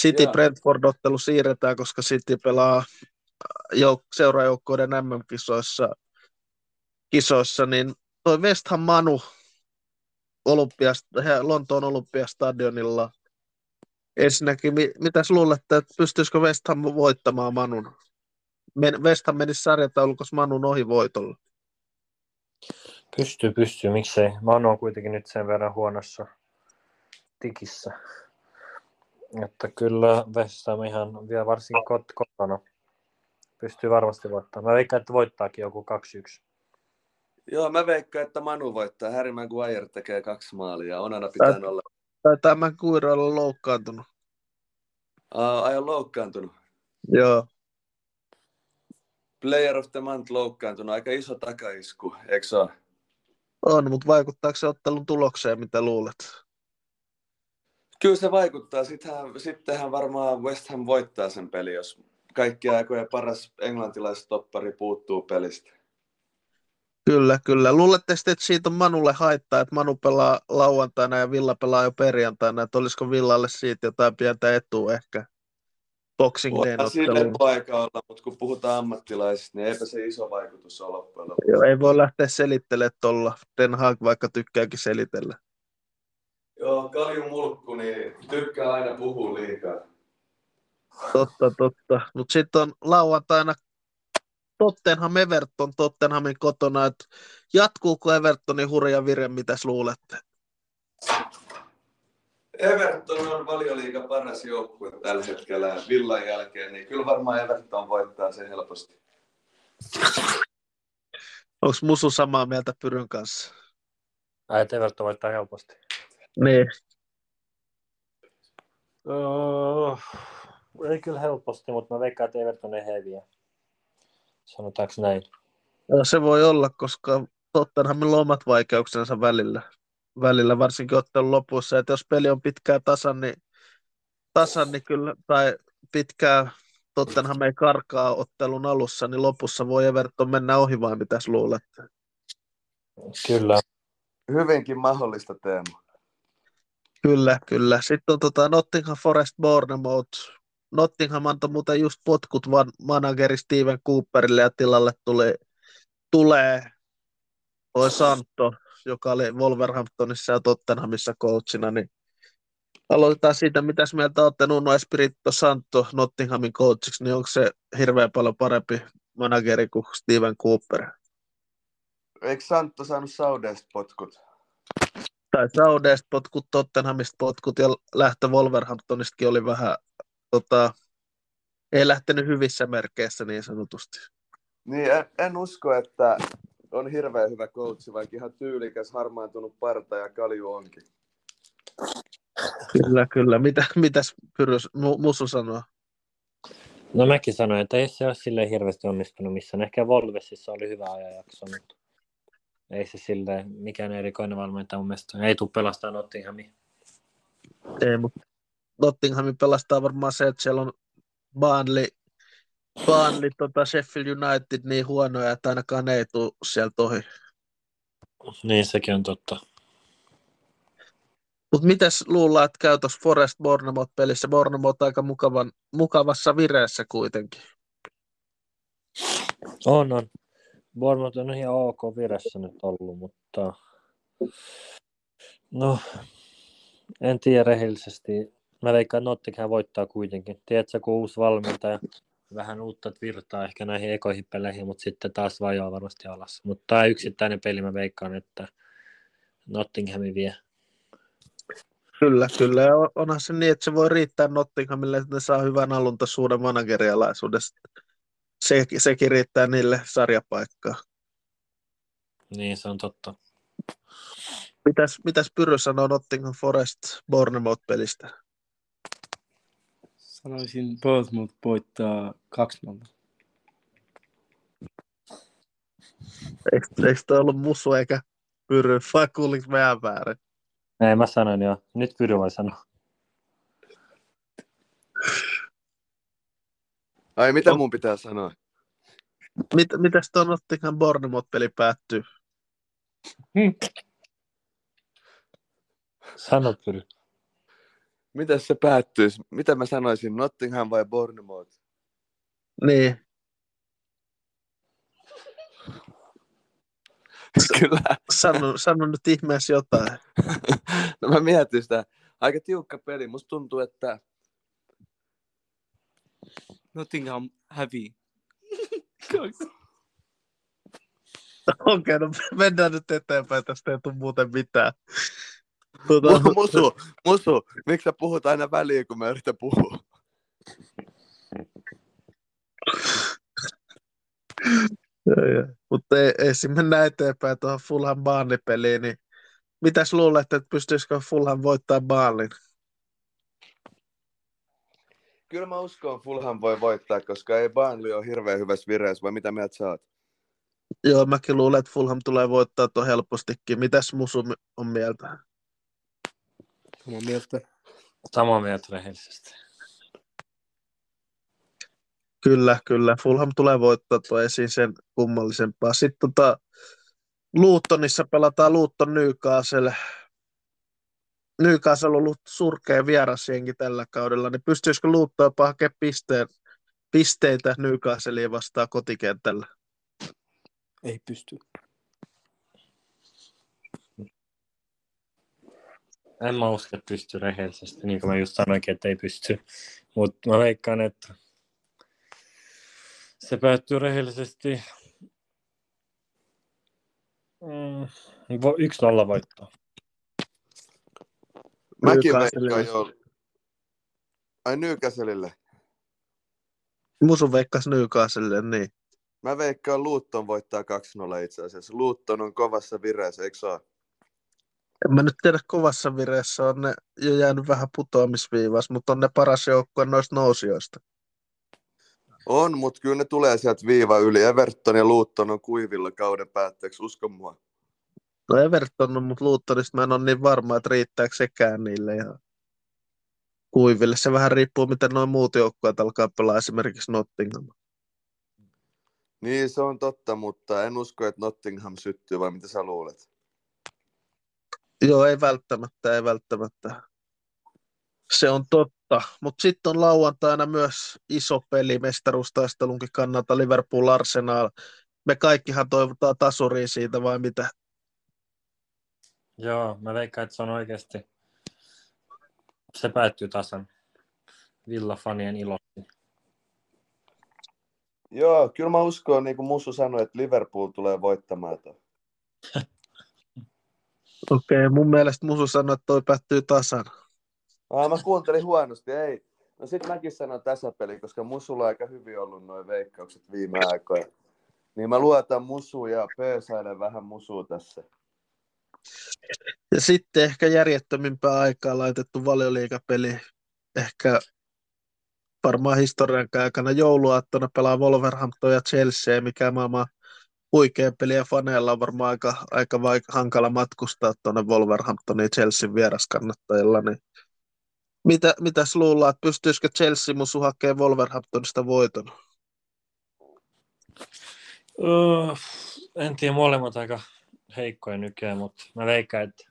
City Joo. Brentford-ottelu siirretään, koska City pelaa jouk- seurajoukkueiden MM-kisoissa, kisoissa, niin toi West Ham Manu olympiast- Lontoon olympiastadionilla. Ensinnäkin, mi- mitäs luulette, että pystyisikö West Ham voittamaan Manun? Men- West Ham menisi sarjataulukossa Manun ohi voitolla. Pystyy, pystyy, miksei. Manu on kuitenkin nyt sen verran huonossa tikissä. Että kyllä West Ham ihan vielä varsinkin kot- kotona pystyy varmasti voittamaan. Mä veikkaan, että voittaakin joku 2-1. Joo, mä veikkaan, että Manu voittaa. Harry Maguire tekee kaksi maalia. Onana pitää Tät- olla. Tai tämä kuira olla loukkaantunut. Aa, ai on loukkaantunut. Joo. Player of the month loukkaantunut. Aika iso takaisku, eikö se ole? On, mutta vaikuttaako se ottelun tulokseen, mitä luulet? Kyllä se vaikuttaa. Sittenhän, sittenhän varmaan West Ham voittaa sen peli, jos kaikki aikojen paras englantilaistoppari puuttuu pelistä. Kyllä, kyllä. Luulette sitten, että siitä on Manulle haittaa, että Manu pelaa lauantaina ja Villa pelaa jo perjantaina, että olisiko Villalle siitä jotain pientä etua ehkä Boxing Dayn Voidaan lepoaika olla, mutta kun puhutaan ammattilaisista, niin eipä se iso vaikutus ole loppujen lopuksi. Joo, ei voi lähteä selittelemään tuolla. Den Haag vaikka tykkääkin selitellä. Joo, Kalju Mulkku, niin tykkää aina puhua liikaa. Totta, totta. Mutta sitten on lauantaina Tottenham Everton Tottenhamin kotona, että jatkuuko Evertonin hurja vire, mitäs luulette? Everton on valioliiga paras joukkue tällä hetkellä Villan jälkeen, niin kyllä varmaan Everton voittaa sen helposti. Onko Musu samaa mieltä Pyryn kanssa? Ai, että Everton voittaa helposti. Niin. Oh, ei kyllä helposti, mutta mä veikkaan, että Everton ei häviä. Sanotaanko näin? No, se voi olla, koska Tottenhamilla on omat vaikeuksensa välillä. Välillä varsinkin ottelun lopussa, että jos peli on pitkää tasan, niin, tasan, niin kyllä, tai pitkää Tottenham ei karkaa ottelun alussa, niin lopussa voi Everton mennä ohi vai mitäs luulette? Kyllä. Hyvinkin mahdollista Teemu. Kyllä, kyllä. Sitten on tota Nottingham Forest Bournemouth. Nottingham antoi muuten just potkut van manageri Steven Cooperille ja tilalle tuli, tulee toi Santo, joka oli Wolverhamptonissa ja Tottenhamissa coachina, niin aloitetaan siitä, mitäs mieltä olette Nuno Espirito Santo Nottinghamin coachiksi, niin onko se hirveän paljon parempi manageri kuin Steven Cooper? Eikö Santto saanut Saudeesta potkut? Tai Saudeesta potkut, Tottenhamista potkut ja lähtö Wolverhamptonistakin oli vähän, tota, ei lähtenyt hyvissä merkeissä niin sanotusti. Niin, en, en usko, että on hirveän hyvä coachi, vaikka ihan tyylikäs, harmaantunut parta ja kalju onkin. Kyllä, kyllä. Mitä, mitäs Pyrys, Mu- Musu sanoo? No mäkin sanoin, että ei se ole silleen hirveästi onnistunut missään. Ehkä Volvesissa oli hyvä ajanjakso, mutta ei se silleen mikään erikoinen valmentaja mun mielestä. Ei tule pelastaa Nottinghamia. Ei, mutta Nottinghamin pelastaa varmaan se, että siellä on Burnley, Burnley tota Sheffield United niin huonoja, että ainakaan ne ei tule sieltä ohi. Niin, sekin on totta. Mutta mitäs luullaan, että käy tuossa Forest Bournemouth pelissä? Bournemouth aika mukavan, mukavassa vireessä kuitenkin. On, on. Bournemouth on ihan ok viressä nyt ollut, mutta no, en tiedä rehellisesti. Mä veikkaan, että Nottingham voittaa kuitenkin. Tiedätkö, kun uusi valmentaja, vähän uutta virtaa ehkä näihin ekoihin peleihin, mutta sitten taas vajoaa varmasti alas. Mutta tämä yksittäinen peli mä veikkaan, että Nottingham vie. Kyllä, kyllä. Onhan se niin, että se voi riittää Nottinghamille, että ne saa hyvän alun uuden managerialaisuudesta. Se, sekin riittää niille sarjapaikkaa. Niin, se on totta. Mitäs, mitäs Pyry sanoo Nottingham Forest Bournemouth-pelistä? Sanoisin Bournemouth voittaa 2-0. Eikö, eikö toi ollut musu eikä Pyry, vai kuulinko meidän väärin? Ei, mä sanoin jo. Nyt Pyry voi sanoa. Ai mitä mun pitää sanoa? Mit, mitäs tuo Nottingham Bournemouth-peli päättyy? Sano Pyry. Miten se päättyisi? Mitä mä sanoisin? Nottingham vai Bournemouth? Niin, *laughs* Kyllä. sano, sano nyt ihmeessä jotain. *laughs* No mä mietin sitä. Aika tiukka peli. Musta tuntuu, että Nottingham hävii. *laughs* Okei, okay, no mennään nyt eteenpäin, tästä ei tule muuten mitään. Mu- Musu, Musu, miksi sä puhut aina väliin, kun mä yritän puhua? Mutta ei, ei siinä mennä eteenpäin tuohon Fulham Barney-peliin, niin mitäs luulet, että pystyisikö Fulham voittaa Barlin? Kyllä mä uskon, Fulham voi voittaa, koska ei Burnley ole hirveän hyvässä vireessä, vai mitä mieltä sä oot? Joo, mäkin luulen, että Fulham tulee voittaa tuon helpostikin. Mitäs Musu on mieltä? Samaa mieltä. Samaa mieltä rehellisesti. Kyllä, kyllä. Fulham tulee voittaa tuo esiin sen kummallisempaa. Sitten tota, Luuttonissa pelataan Luutton Newcastle. Newcastle on ollut surkea vierasjengi tällä kaudella, niin pystyisikö Luutto jopa hakemaan pisteen, pisteitä Newcastleen vastaan kotikentällä? Ei pysty. En mä usko, että pystyy rehellisesti, niin kuin mä just sanoinkin, että ei pysty. Mutta mä veikkaan, että se päättyy rehellisesti mm, vo- 1-0 voittoa. Mäkin veikkaan jo. Ai Newcastlelle. Musu veikkas Newcastle, niin. Mä veikkaan Luutton voittaa 2-0 itse asiassa. Luutton on kovassa vireessä, eikö se ole? En mä nyt tiedä kovassa vireessä, on ne jo jäänyt vähän putoamisviivas, mutta on ne paras joukkue noista nousijoista. On, mutta kyllä ne tulee sieltä viiva yli. Everton ja Luutton on kuivilla kauden päätteeksi, usko mua. No Everton on, mutta Luuttonista mä en ole niin varma, että riittääkö sekään niille ihan kuiville. Se vähän riippuu, miten noin muut joukkueet alkaa pelaa esimerkiksi Nottingham. Niin, se on totta, mutta en usko, että Nottingham syttyy, vai mitä sä luulet? Joo, ei välttämättä, ei välttämättä. Se on totta, mutta sitten on lauantaina myös iso peli mestaruustaistelunkin kannalta Liverpool Arsenal. Me kaikkihan toivotaan tasuriin siitä vai mitä? Joo, mä veikkaan, että se on oikeasti, se päättyy tasan Villa-fanien iloksi. Joo, kyllä mä uskon, niin kuin Musu sanoi, että Liverpool tulee voittamaan tuon. *laughs* Okei, mun mielestä Musu sanoi, että toi päättyy tasan. Ah, mä kuuntelin huonosti, ei. No sit mäkin sanon tasapäli, koska Musulla on aika hyvin ollut noin veikkaukset viime aikoina. Niin mä luotan Musu ja peesailen vähän Musua tässä. Ja sitten ehkä järjettömimpää aikaa laitettu valioliikapeli. Ehkä varmaan historian aikana jouluaattona pelaa Wolverhampton ja Chelsea, mikä maailman huikea peli ja faneilla on varmaan aika, aika vaik- hankala matkustaa tuonne Wolverhamptoniin Chelsean vieraskannattajilla. Niin mitä, mitäs luullaan, että pystyisikö Chelsea musu hakemaan Wolverhamptonista voiton? Öö, en tiedä, molemmat aika heikkoja nykyään, mutta mä veikkaan, että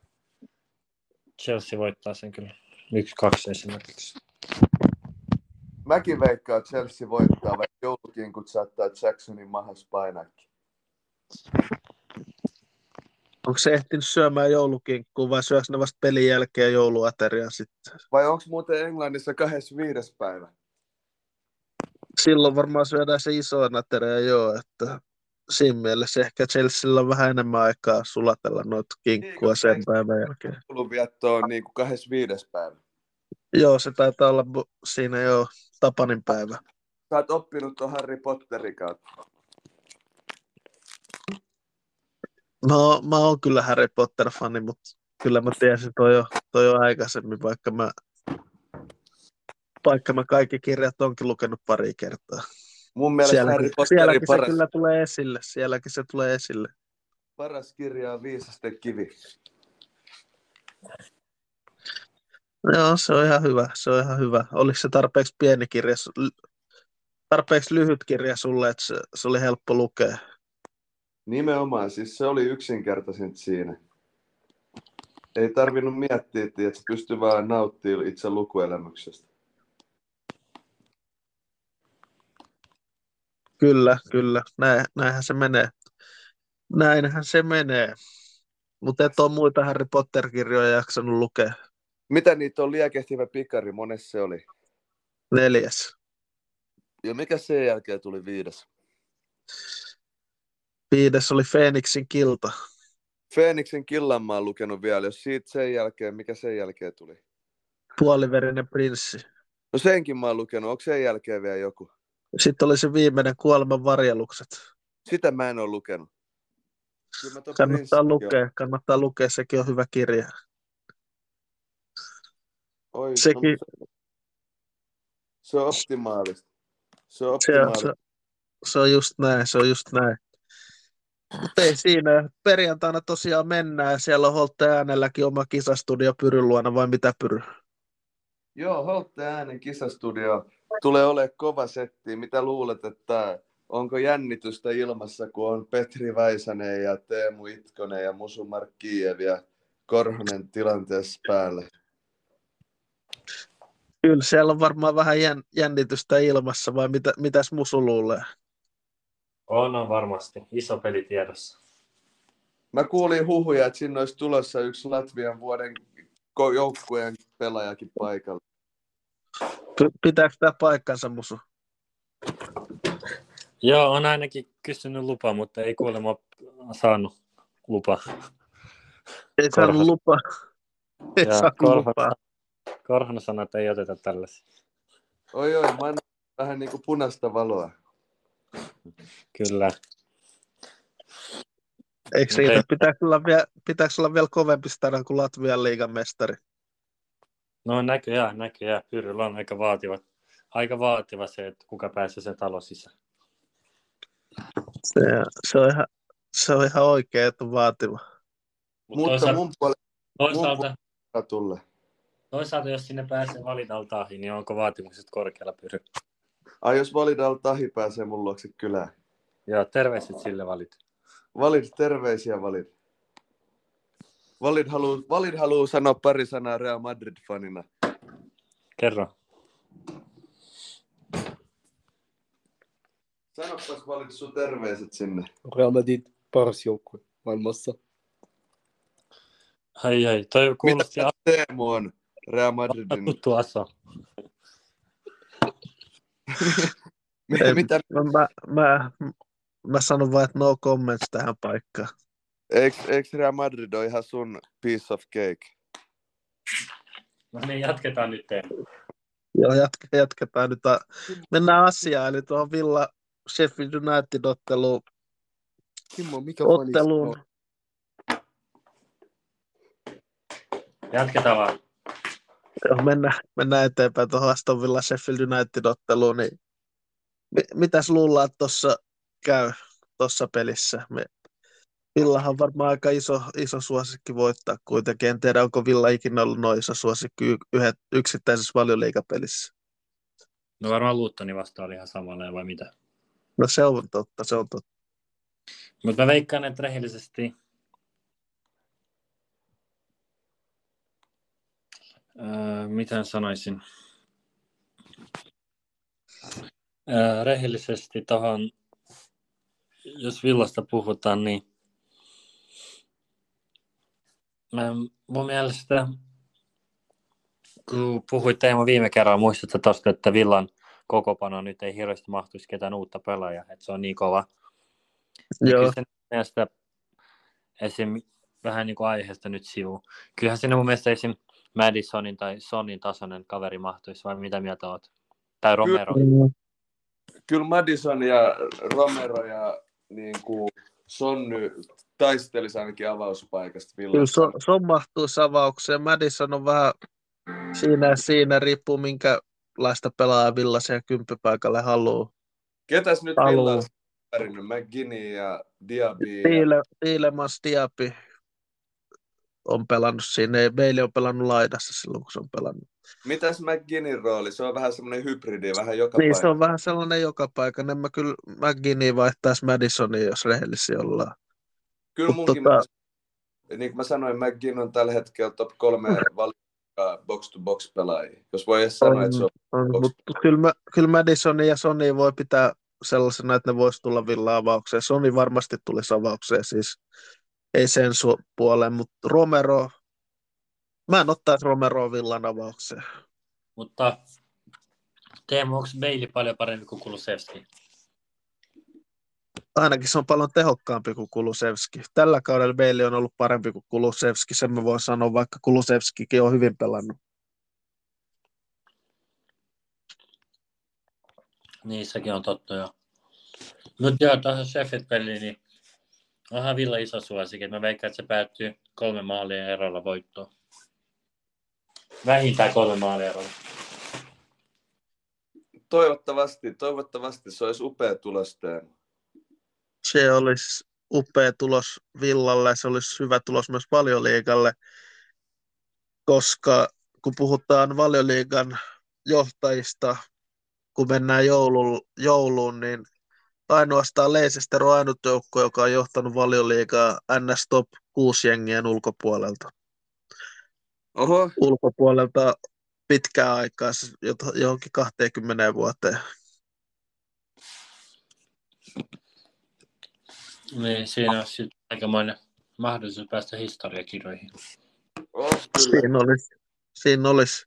Chelsea voittaa sen kyllä. Yksi, kaksi esimerkiksi. Mäkin veikkaan, että Chelsea voittaa, vaikka joulukinkut saattaa Jacksonin mahas painaakin. Onko se ehtinyt syömään joulukinkkuu vai syöks ne vasta pelin jälkeen jouluateriaa sitten? Vai onko muuten Englannissa 25. päivä? silloin varmaan syödään se iso ateria, joo, että siinä mielessä ehkä Chelsealla on vähän enemmän aikaa sulatella noita kinkkua Niin, sen päivän jälkeen. Joulunvietto on niin kuin 25. päivä. Joo, se taitaa olla siinä jo Tapanin päivä. Sä oot oppinut tuon Harry Potterin kautta. Mä oon, mä oon kyllä Harry Potter-fani, mutta kyllä mä tiesin toi jo, toi jo aikaisemmin, vaikka mä, vaikka mä kaikki kirjat onkin lukenut pari kertaa. Mun mielestä Harry Sielläkin, Potterin sielläkin se paras, kyllä tulee esille, sielläkin se tulee esille. paras kirja on Viisasten kivi. Joo, se on ihan hyvä, se on ihan hyvä. Oliko se tarpeeksi pieni kirja, tarpeeksi lyhyt kirja sulle, että se, se oli helppo lukea? Nimenomaan, siis se oli yksinkertaisin siinä. Ei tarvinnut miettiä, että se pystyy vaan nauttimaan itse lukuelämyksestä. Kyllä, kyllä. Näin, näinhän se menee. Näinhän se menee. Mutta et ole muita Harry Potter-kirjoja jaksanut lukea. Mitä niitä on liekehtivä pikari, monessa se oli. Neljäs. Ja mikä sen jälkeen tuli viides? Viides oli Phoenixin kilta. Feeniksen killan mä oon lukenut vielä, jos siitä sen jälkeen, mikä sen jälkeen tuli? Puoliverinen prinssi. No senkin mä oon lukenut, onko sen jälkeen vielä joku? Sitten oli se viimeinen kuoleman varjelukset. Sitä mä en oo lukenut. Kannattaa lukea, kannattaa lukea, sekin on hyvä kirja. Oi, Sekin, no, se on optimaalista. Se on se, on, optimaalista. se, se on just näin, se on just näin. Mutta ei siinä, perjantaina tosiaan mennään ja siellä on Holte äänelläkin oma kisastudio Pyryn luona, vai mitä Pyry? Joo, Holte äänen kisastudio tulee olemaan kova setti. Mitä luulet, että onko jännitystä ilmassa, kun on Petri Väisänen ja Teemu Itkonen ja Musu Markkiev ja Korhonen tilanteessa päällä? Kyllä siellä on varmaan vähän jän, jännitystä ilmassa, vai mitä, mitäs Musu luulee? On, on varmasti. Iso peli tiedossa. Mä kuulin huhuja, että sinne olisi tulossa yksi Latvian vuoden joukkueen pelaajakin paikalla. P- pitääkö tämä paikkansa, Musu? Joo, on ainakin kysynyt lupa, mutta ei kuulemma saanut lupa. Ei saanut lupaa. Ei Ja saanut Korhonen- lupaa. Korhonen sanoi, että ei oteta tällaisia. Oi oi, mä annan vähän niin kuin punaista valoa. Kyllä. Eikö siitä pitääkö olla, vielä, pitääkö olla vielä kovempi stara kuin Latvian liigan mestari? No näköjään, näköjään. Pyryllä on aika vaativa, aika vaativa se, että kuka pääsee sen talon sisään. Se, se, on ihan, se on ihan oikein, että on vaativa. Mut Mutta toisaalta, mun puolesta toisaalta, tulle. toisaalta, jos sinne pääsee valitaan tahi, niin onko vaatimukset korkealla pyry? Ai jos Validal Tahi pääsee mun luokse kylään. Joo, terveiset sille valit. Valid, terveisiä Valid. Valid haluu, Valid haluu sanoa pari sanaa Real Madrid-fanina. Kerro. Sanopas Valid sun terveiset sinne. Real Madrid paras joukkue maailmassa. Ai ai, toi kuulosti Mitä Teemu on Real Madridin? *laughs* tuttu aso. Ei, Mitä, Mä, mä, mä, mä sanon vaan, että no comments tähän paikkaan. eikö, eikö Real Madrid ole ihan sun piece of cake? No niin, jatketaan nyt. Joo, jatka, jatketaan nyt. Mennään asiaan, eli tuohon Villa Sheffield United-otteluun. Kimmo, mikä Otteluun. Jatketaan vaan. Joo, mennään, mennään eteenpäin tuohon Aston Villa Sheffield United-otteluun. Niin, mi- mitäs luullaan, tuossa käy tuossa pelissä? Me, Villahan on varmaan aika iso, iso suosikki voittaa kuitenkin. En tiedä, onko Villa ikinä ollut noin iso suosikki yhdet, yksittäisessä valioliigapelissä. No varmaan Luuttoni vastaan oli ihan samalla vai mitä? No se on totta, se on totta. Mutta mä veikkaan, että rehellisesti öö, mitä sanoisin? Öö, rehellisesti tuohon, jos villasta puhutaan, niin mä, mun mielestä, kun puhuit Teemo viime kerralla, muistatko tuosta, että villan kokopano nyt ei hirveästi mahtuisi ketään uutta pelaajaa, että se on niin kova. Joo. mielestä esim. vähän niin kuin aiheesta nyt sivu. Kyllähän sinne mun mielestä esim. Madisonin tai Sonin tasoinen kaveri mahtuisi, vai mitä mieltä oot? Tai Romero. Kyllä Madison ja Romero ja niin kuin Sonny taistelisi ainakin avauspaikasta Kyllä villassa. so, son mahtuu avaukseen. Madison on vähän siinä siinä, riippuu minkälaista pelaajaa Villa siihen kymppipaikalle haluaa. Ketäs nyt Paluu. Villa on pärjännyt? McGinney ja Diaby. Ja... Tiile, Tiilemans Diaby on pelannut siinä. Ei, Bailey on pelannut laidassa silloin, kun se on pelannut. Mitäs McGinnin rooli? Se on vähän semmoinen hybridi, vähän joka Niin, paikka. se on vähän sellainen joka paikan. En mä kyllä McGinney vaihtaisi Madisonia, jos rehellisiä ollaan. Kyllä Mut munkin tota- mielestä, niin kuin mä sanoin, McGinn on tällä hetkellä top kolme *laughs* valikkaa box-to-box pelaajia. Jos voi edes sanoa, että se on on box- mutta kyllä, mä, kyllä Madisonia ja Sony voi pitää sellaisena, että ne voisi tulla villa-avaukseen. Sony varmasti tulisi avaukseen, siis ei sen su- puoleen, mutta Romero, mä en ottaisi Romeroa villan avaukseen. Mutta Teemu, onko Bailey paljon parempi kuin Kulusevski? Ainakin se on paljon tehokkaampi kuin Kulusevski. Tällä kaudella Bailey on ollut parempi kuin Kulusevski, sen mä voin sanoa, vaikka Kulusevskikin on hyvin pelannut. Niin, sekin on totta jo. Mutta joo, tuohon Sheffield-peliin, niin onhan Villa iso suosikin. Mä veikkaan, että se päättyy kolme maalia erolla voittoon. Vähintään kolme maalia erolla. toivottavasti, toivottavasti se olisi upea tulos Teemu. Se olisi upea tulos Villalle, se olisi hyvä tulos myös valioliigalle, koska kun puhutaan valioliigan johtajista, kun mennään jouluun, jouluun niin ainoastaan Leicester on ainut joukko, joka on johtanut valioliigaa NS Top 6 jengien ulkopuolelta. Oho, Ulkopuolelta pitkään aikaa, siis johonkin 20 vuoteen. Niin, siinä olisi sitten aikamoinen mahdollisuus päästä historiakirjoihin. oh, kyllä. Siinä olisi, siinä olisi,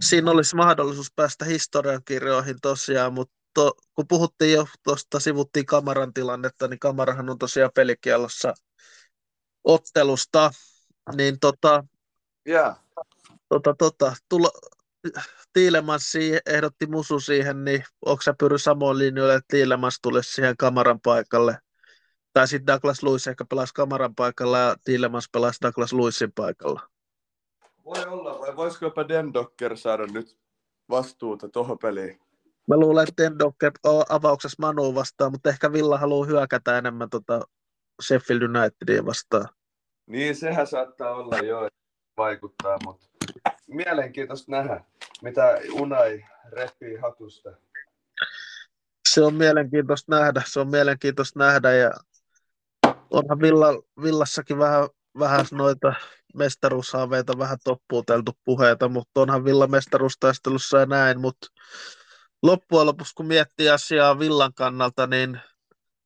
siinä olisi mahdollisuus päästä historiankirjoihin tosiaan, mutta to, kun puhuttiin jo tuosta, sivuttiin Kamaran tilannetta, niin Kamarahan on tosiaan pelikielossa ottelusta, niin tota, Jää. tota, tota, tulo, Tiilemans ehdotti Musu siihen, niin onko sä pyry samoin linjoille, että Tiilemans tulisi siihen Kamaran paikalle? Tai sitten Douglas Lewis ehkä pelasi Kamaran paikalla ja Tiilemans pelasi Douglas Lewisin paikalla. Voi olla, vai voisiko jopa Den Docker saada nyt vastuuta tuohon peliin? Mä luulen, että Docker on avauksessa Manu vastaan, mutta ehkä Villa haluaa hyökätä enemmän tota Sheffield Unitedia vastaan. Niin, sehän saattaa olla jo, vaikuttaa, mutta mielenkiintoista nähdä, mitä Unai repii hatusta. Se on mielenkiintoista nähdä, se on mielenkiintoista nähdä ja onhan Villa, Villassakin vähän, vähän noita mestaruushaaveita vähän toppuuteltu puheita, mutta onhan Villa mestaruustaistelussa ja näin, mutta loppujen lopuksi kun miettii asiaa Villan kannalta, niin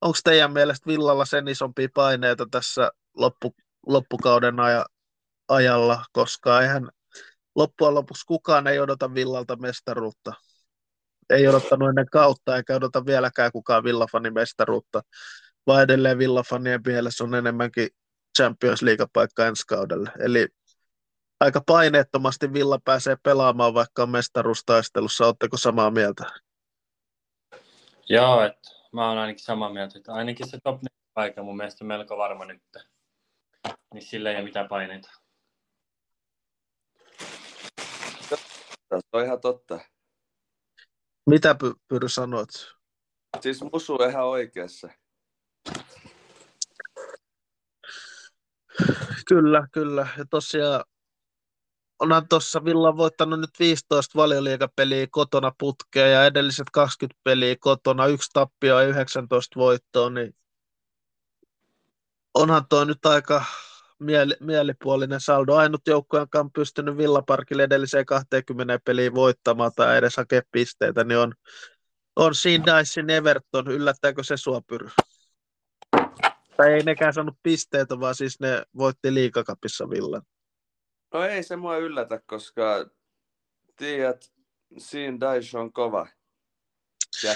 onko teidän mielestä Villalla sen isompia paineita tässä loppu, loppukauden aja, ajalla, koska eihän loppujen lopuksi kukaan ei odota Villalta mestaruutta. Ei odottanut ennen kautta eikä odota vieläkään kukaan Villafanin mestaruutta, vaan edelleen Villafanien mielessä on enemmänkin Champions League-paikka ensi kaudelle. Eli aika paineettomasti Villa pääsee pelaamaan vaikka on mestaruustaistelussa. Oletteko samaa mieltä? Joo, että mä oon ainakin samaa mieltä, että ainakin se top 4 paikka mun mielestä on melko varma nyt. Niin sillä ei ole mitään paineita. Se on ihan totta. Mitä Py- Pyry sanoit? Siis Musu on ihan oikeassa. Kyllä, kyllä. Ja tosiaan onhan tuossa Villa voittanut nyt 15 valioliigapeliä kotona putkeen ja edelliset 20 peliä kotona, yksi tappio ja 19 voittoa, niin onhan tuo nyt aika mieli, mielipuolinen saldo. Ainut joukko, joka on pystynyt Villaparkille edelliseen 20 peliin voittamaan tai edes hakea pisteitä, niin on, on siinä Dicein Everton. Yllättääkö se sua pyry? Tai ei nekään saanut pisteitä, vaan siis ne voitti liikakapissa Villan. No ei se mua yllätä, koska tiedät, siinä Daesh on kova. Ja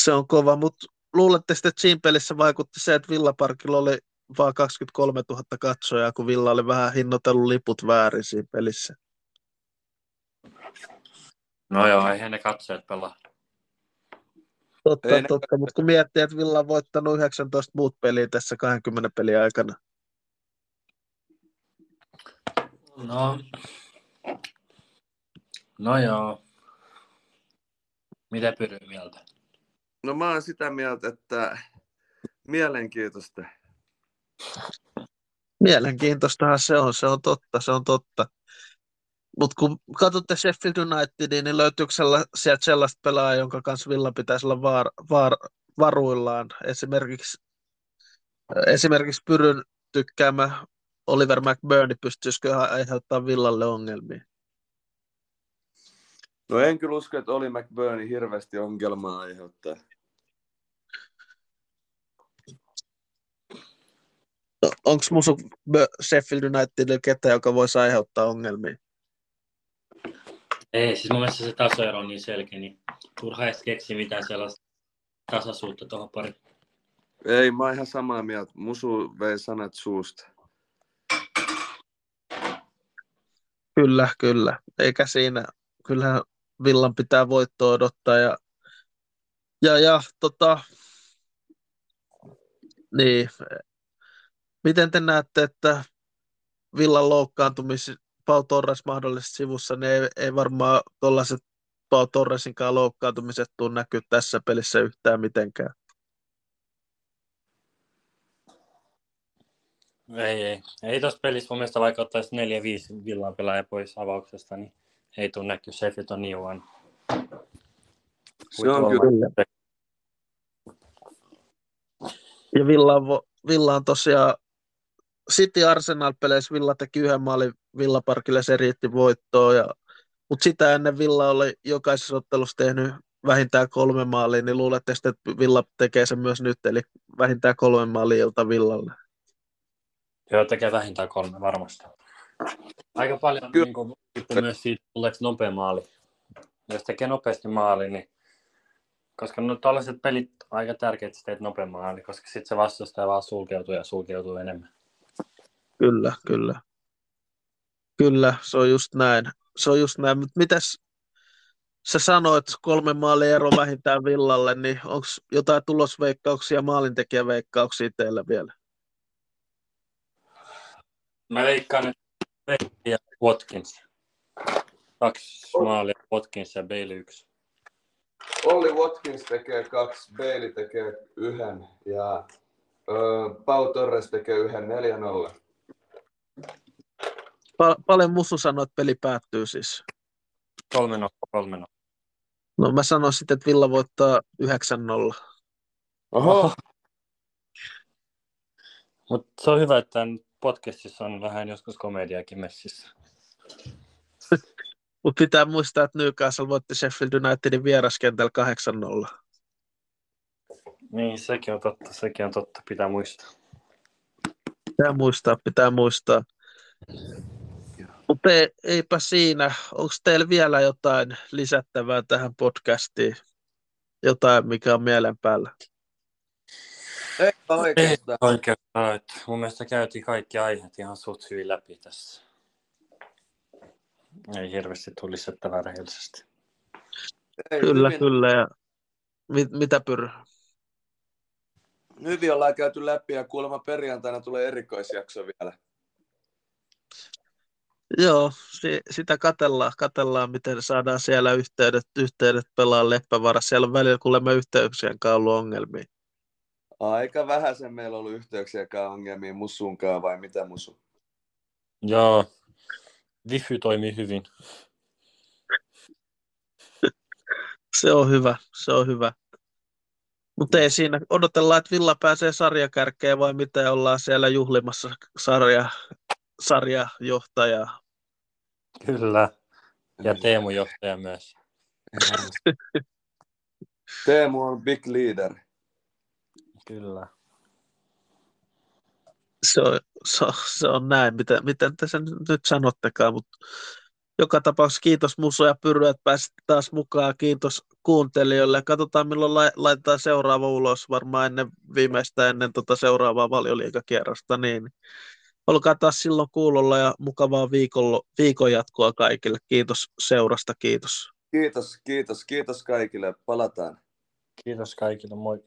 Se on kova, mutta luulette sitten, että siinä pelissä vaikutti se, että Villaparkilla oli vaan 23 000 katsojaa, kun Villa oli vähän hinnoitellut liput väärin siinä pelissä. No joo, eihän ne katsojat pelaa. Totta, Ei ne- totta. Mutta kun miettii, että Villa on voittanut 19 muut peliä tässä 20 pelin aikana. No, no joo. Mitä pyry mieltä? No mä oon sitä mieltä, että mielenkiintoista. Mielenkiintoistahan se on, se on totta, se on totta. Mutta kun katsotte Sheffield Unitedia, niin löytyykö sieltä sellaista pelaajaa, jonka kanssa Villa pitäisi olla var, var, varuillaan? Esimerkiksi, esimerkiksi Pyryn tykkäämä Oliver McBurney, pystyisikö aiheuttaa Villalle ongelmia? No en kyllä usko, että oli McBurney hirveästi ongelmaa aiheuttaa. No, Onko musu Sheffield Unitedilla ketään, joka voisi aiheuttaa ongelmia? Ei, siis mun mielestä se tasoero on niin selkeä, niin turha edes keksi mitään sellaista tasaisuutta tuohon pari. Ei, mä oon ihan samaa mieltä. Musu vei sanat suusta. Kyllä, kyllä. Eikä siinä. Kyllähän Villan pitää voittoa odottaa. Ja, ja, ja tota, niin. Miten te näette, että Villan loukkaantumis Pau Torres mahdollisesti sivussa, niin ei, ei varmaan tuollaiset Pau Torresinkaan loukkaantumiset tule näkyä tässä pelissä yhtään mitenkään. Ei, ei. Ei tuossa pelissä mun mielestä vaikka ottaisi 4-5 villan pelaaja pois avauksesta, niin ei tule näkyä. Sheffield on niin huono. Se on kyllä. Ja Villa on, Villa on tosiaan City Arsenal-peleissä Villa teki yhden maalin Villaparkille, se riitti voittoon. Ja, mutta sitä ennen Villa oli jokaisessa ottelussa tehnyt vähintään kolme maalia, niin luulette sitten, että Villa tekee sen myös nyt, eli vähintään kolme maalia ilta Villalle. Joo, tekee vähintään kolme varmasti. Aika paljon Kyllä. niin kuin, myös siitä, tuleeko nopea maali. Jos tekee nopeasti maali, niin koska no tällaiset pelit on aika tärkeitä, että teet nopea maali, koska sitten se vastustaja vaan sulkeutuu ja sulkeutuu enemmän. Kyllä, kyllä. Kyllä, se on just näin. Se on just näin. Mutta mitäs sä sanoit, kolme maalia ero vähintään Villalle, niin onko jotain tulosveikkauksia, maalintekijäveikkauksia teillä vielä? Mä veikkaan, että Bale ja Watkins. Kaksi maalia, Watkins ja Bale yksi. Olli Watkins tekee kaksi, Bailey tekee yhden ja ö, Pau Torres tekee yhden 4-0. Pa- paljon Musu sanoi, että peli päättyy siis. Kolme no, kolme no. No mä sanoin sitten, että Villa voittaa 9-0. Oho, Mutta se on hyvä, että tämän podcastissa on vähän joskus komediakin messissä. Mutta pitää muistaa, että Newcastle voitti Sheffield Unitedin vieraskentällä 8-0. Niin, sekin on totta, sekin on totta, pitää muistaa. Pitää muistaa, pitää muistaa. Mutta ei, eipä siinä. Onko teillä vielä jotain lisättävää tähän podcastiin? Jotain, mikä on mielen päällä? Ei Ei oikeastaan. oikeastaan, että mun mielestä käytiin kaikki aiheet ihan suht hyvin läpi tässä. Ei hirveästi tule lisättävää rehellisesti. Ei, Kyllä, hyvin, kyllä. Ja mit, mitä pyr? hyvin ollaan käyty läpi ja kuulemma perjantaina tulee erikoisjakso vielä. Joo, si, sitä katellaan, katellaan, miten saadaan siellä yhteydet, yhteydet pelaa Leppävaarassa. Siellä on välillä kuulemma yhteyksien kanssa ollut ongelmia. Aika vähän sen meillä on ollut yhteyksiäkään ongelmia Mussunkaan vai mitä Musu? Joo, Wifi toimii hyvin. Se on hyvä, se on hyvä. Mutta ei siinä, odotellaan, että Villa pääsee sarjakärkeen vai mitä ollaan siellä juhlimassa sarja, sarjajohtajaa. Kyllä. Ja Teemu johtaja myös. Teemu on big leader. Kyllä. Se on, se on, se on näin, miten, miten te sen nyt sanottekaan, mutta joka tapauksessa kiitos Muso ja Pyry, että pääsitte taas mukaan. Kiitos kuuntelijoille. Katsotaan milloin lai- laitetaan seuraava ulos, varmaan ennen viimeistä ennen tota seuraavaa valioliikakierrosta. Niin. Olkaa taas silloin kuulolla ja mukavaa viikolla, viikon jatkoa kaikille. Kiitos seurasta, kiitos. Kiitos, kiitos, kiitos kaikille. Palataan. Kiitos kaikille, moi.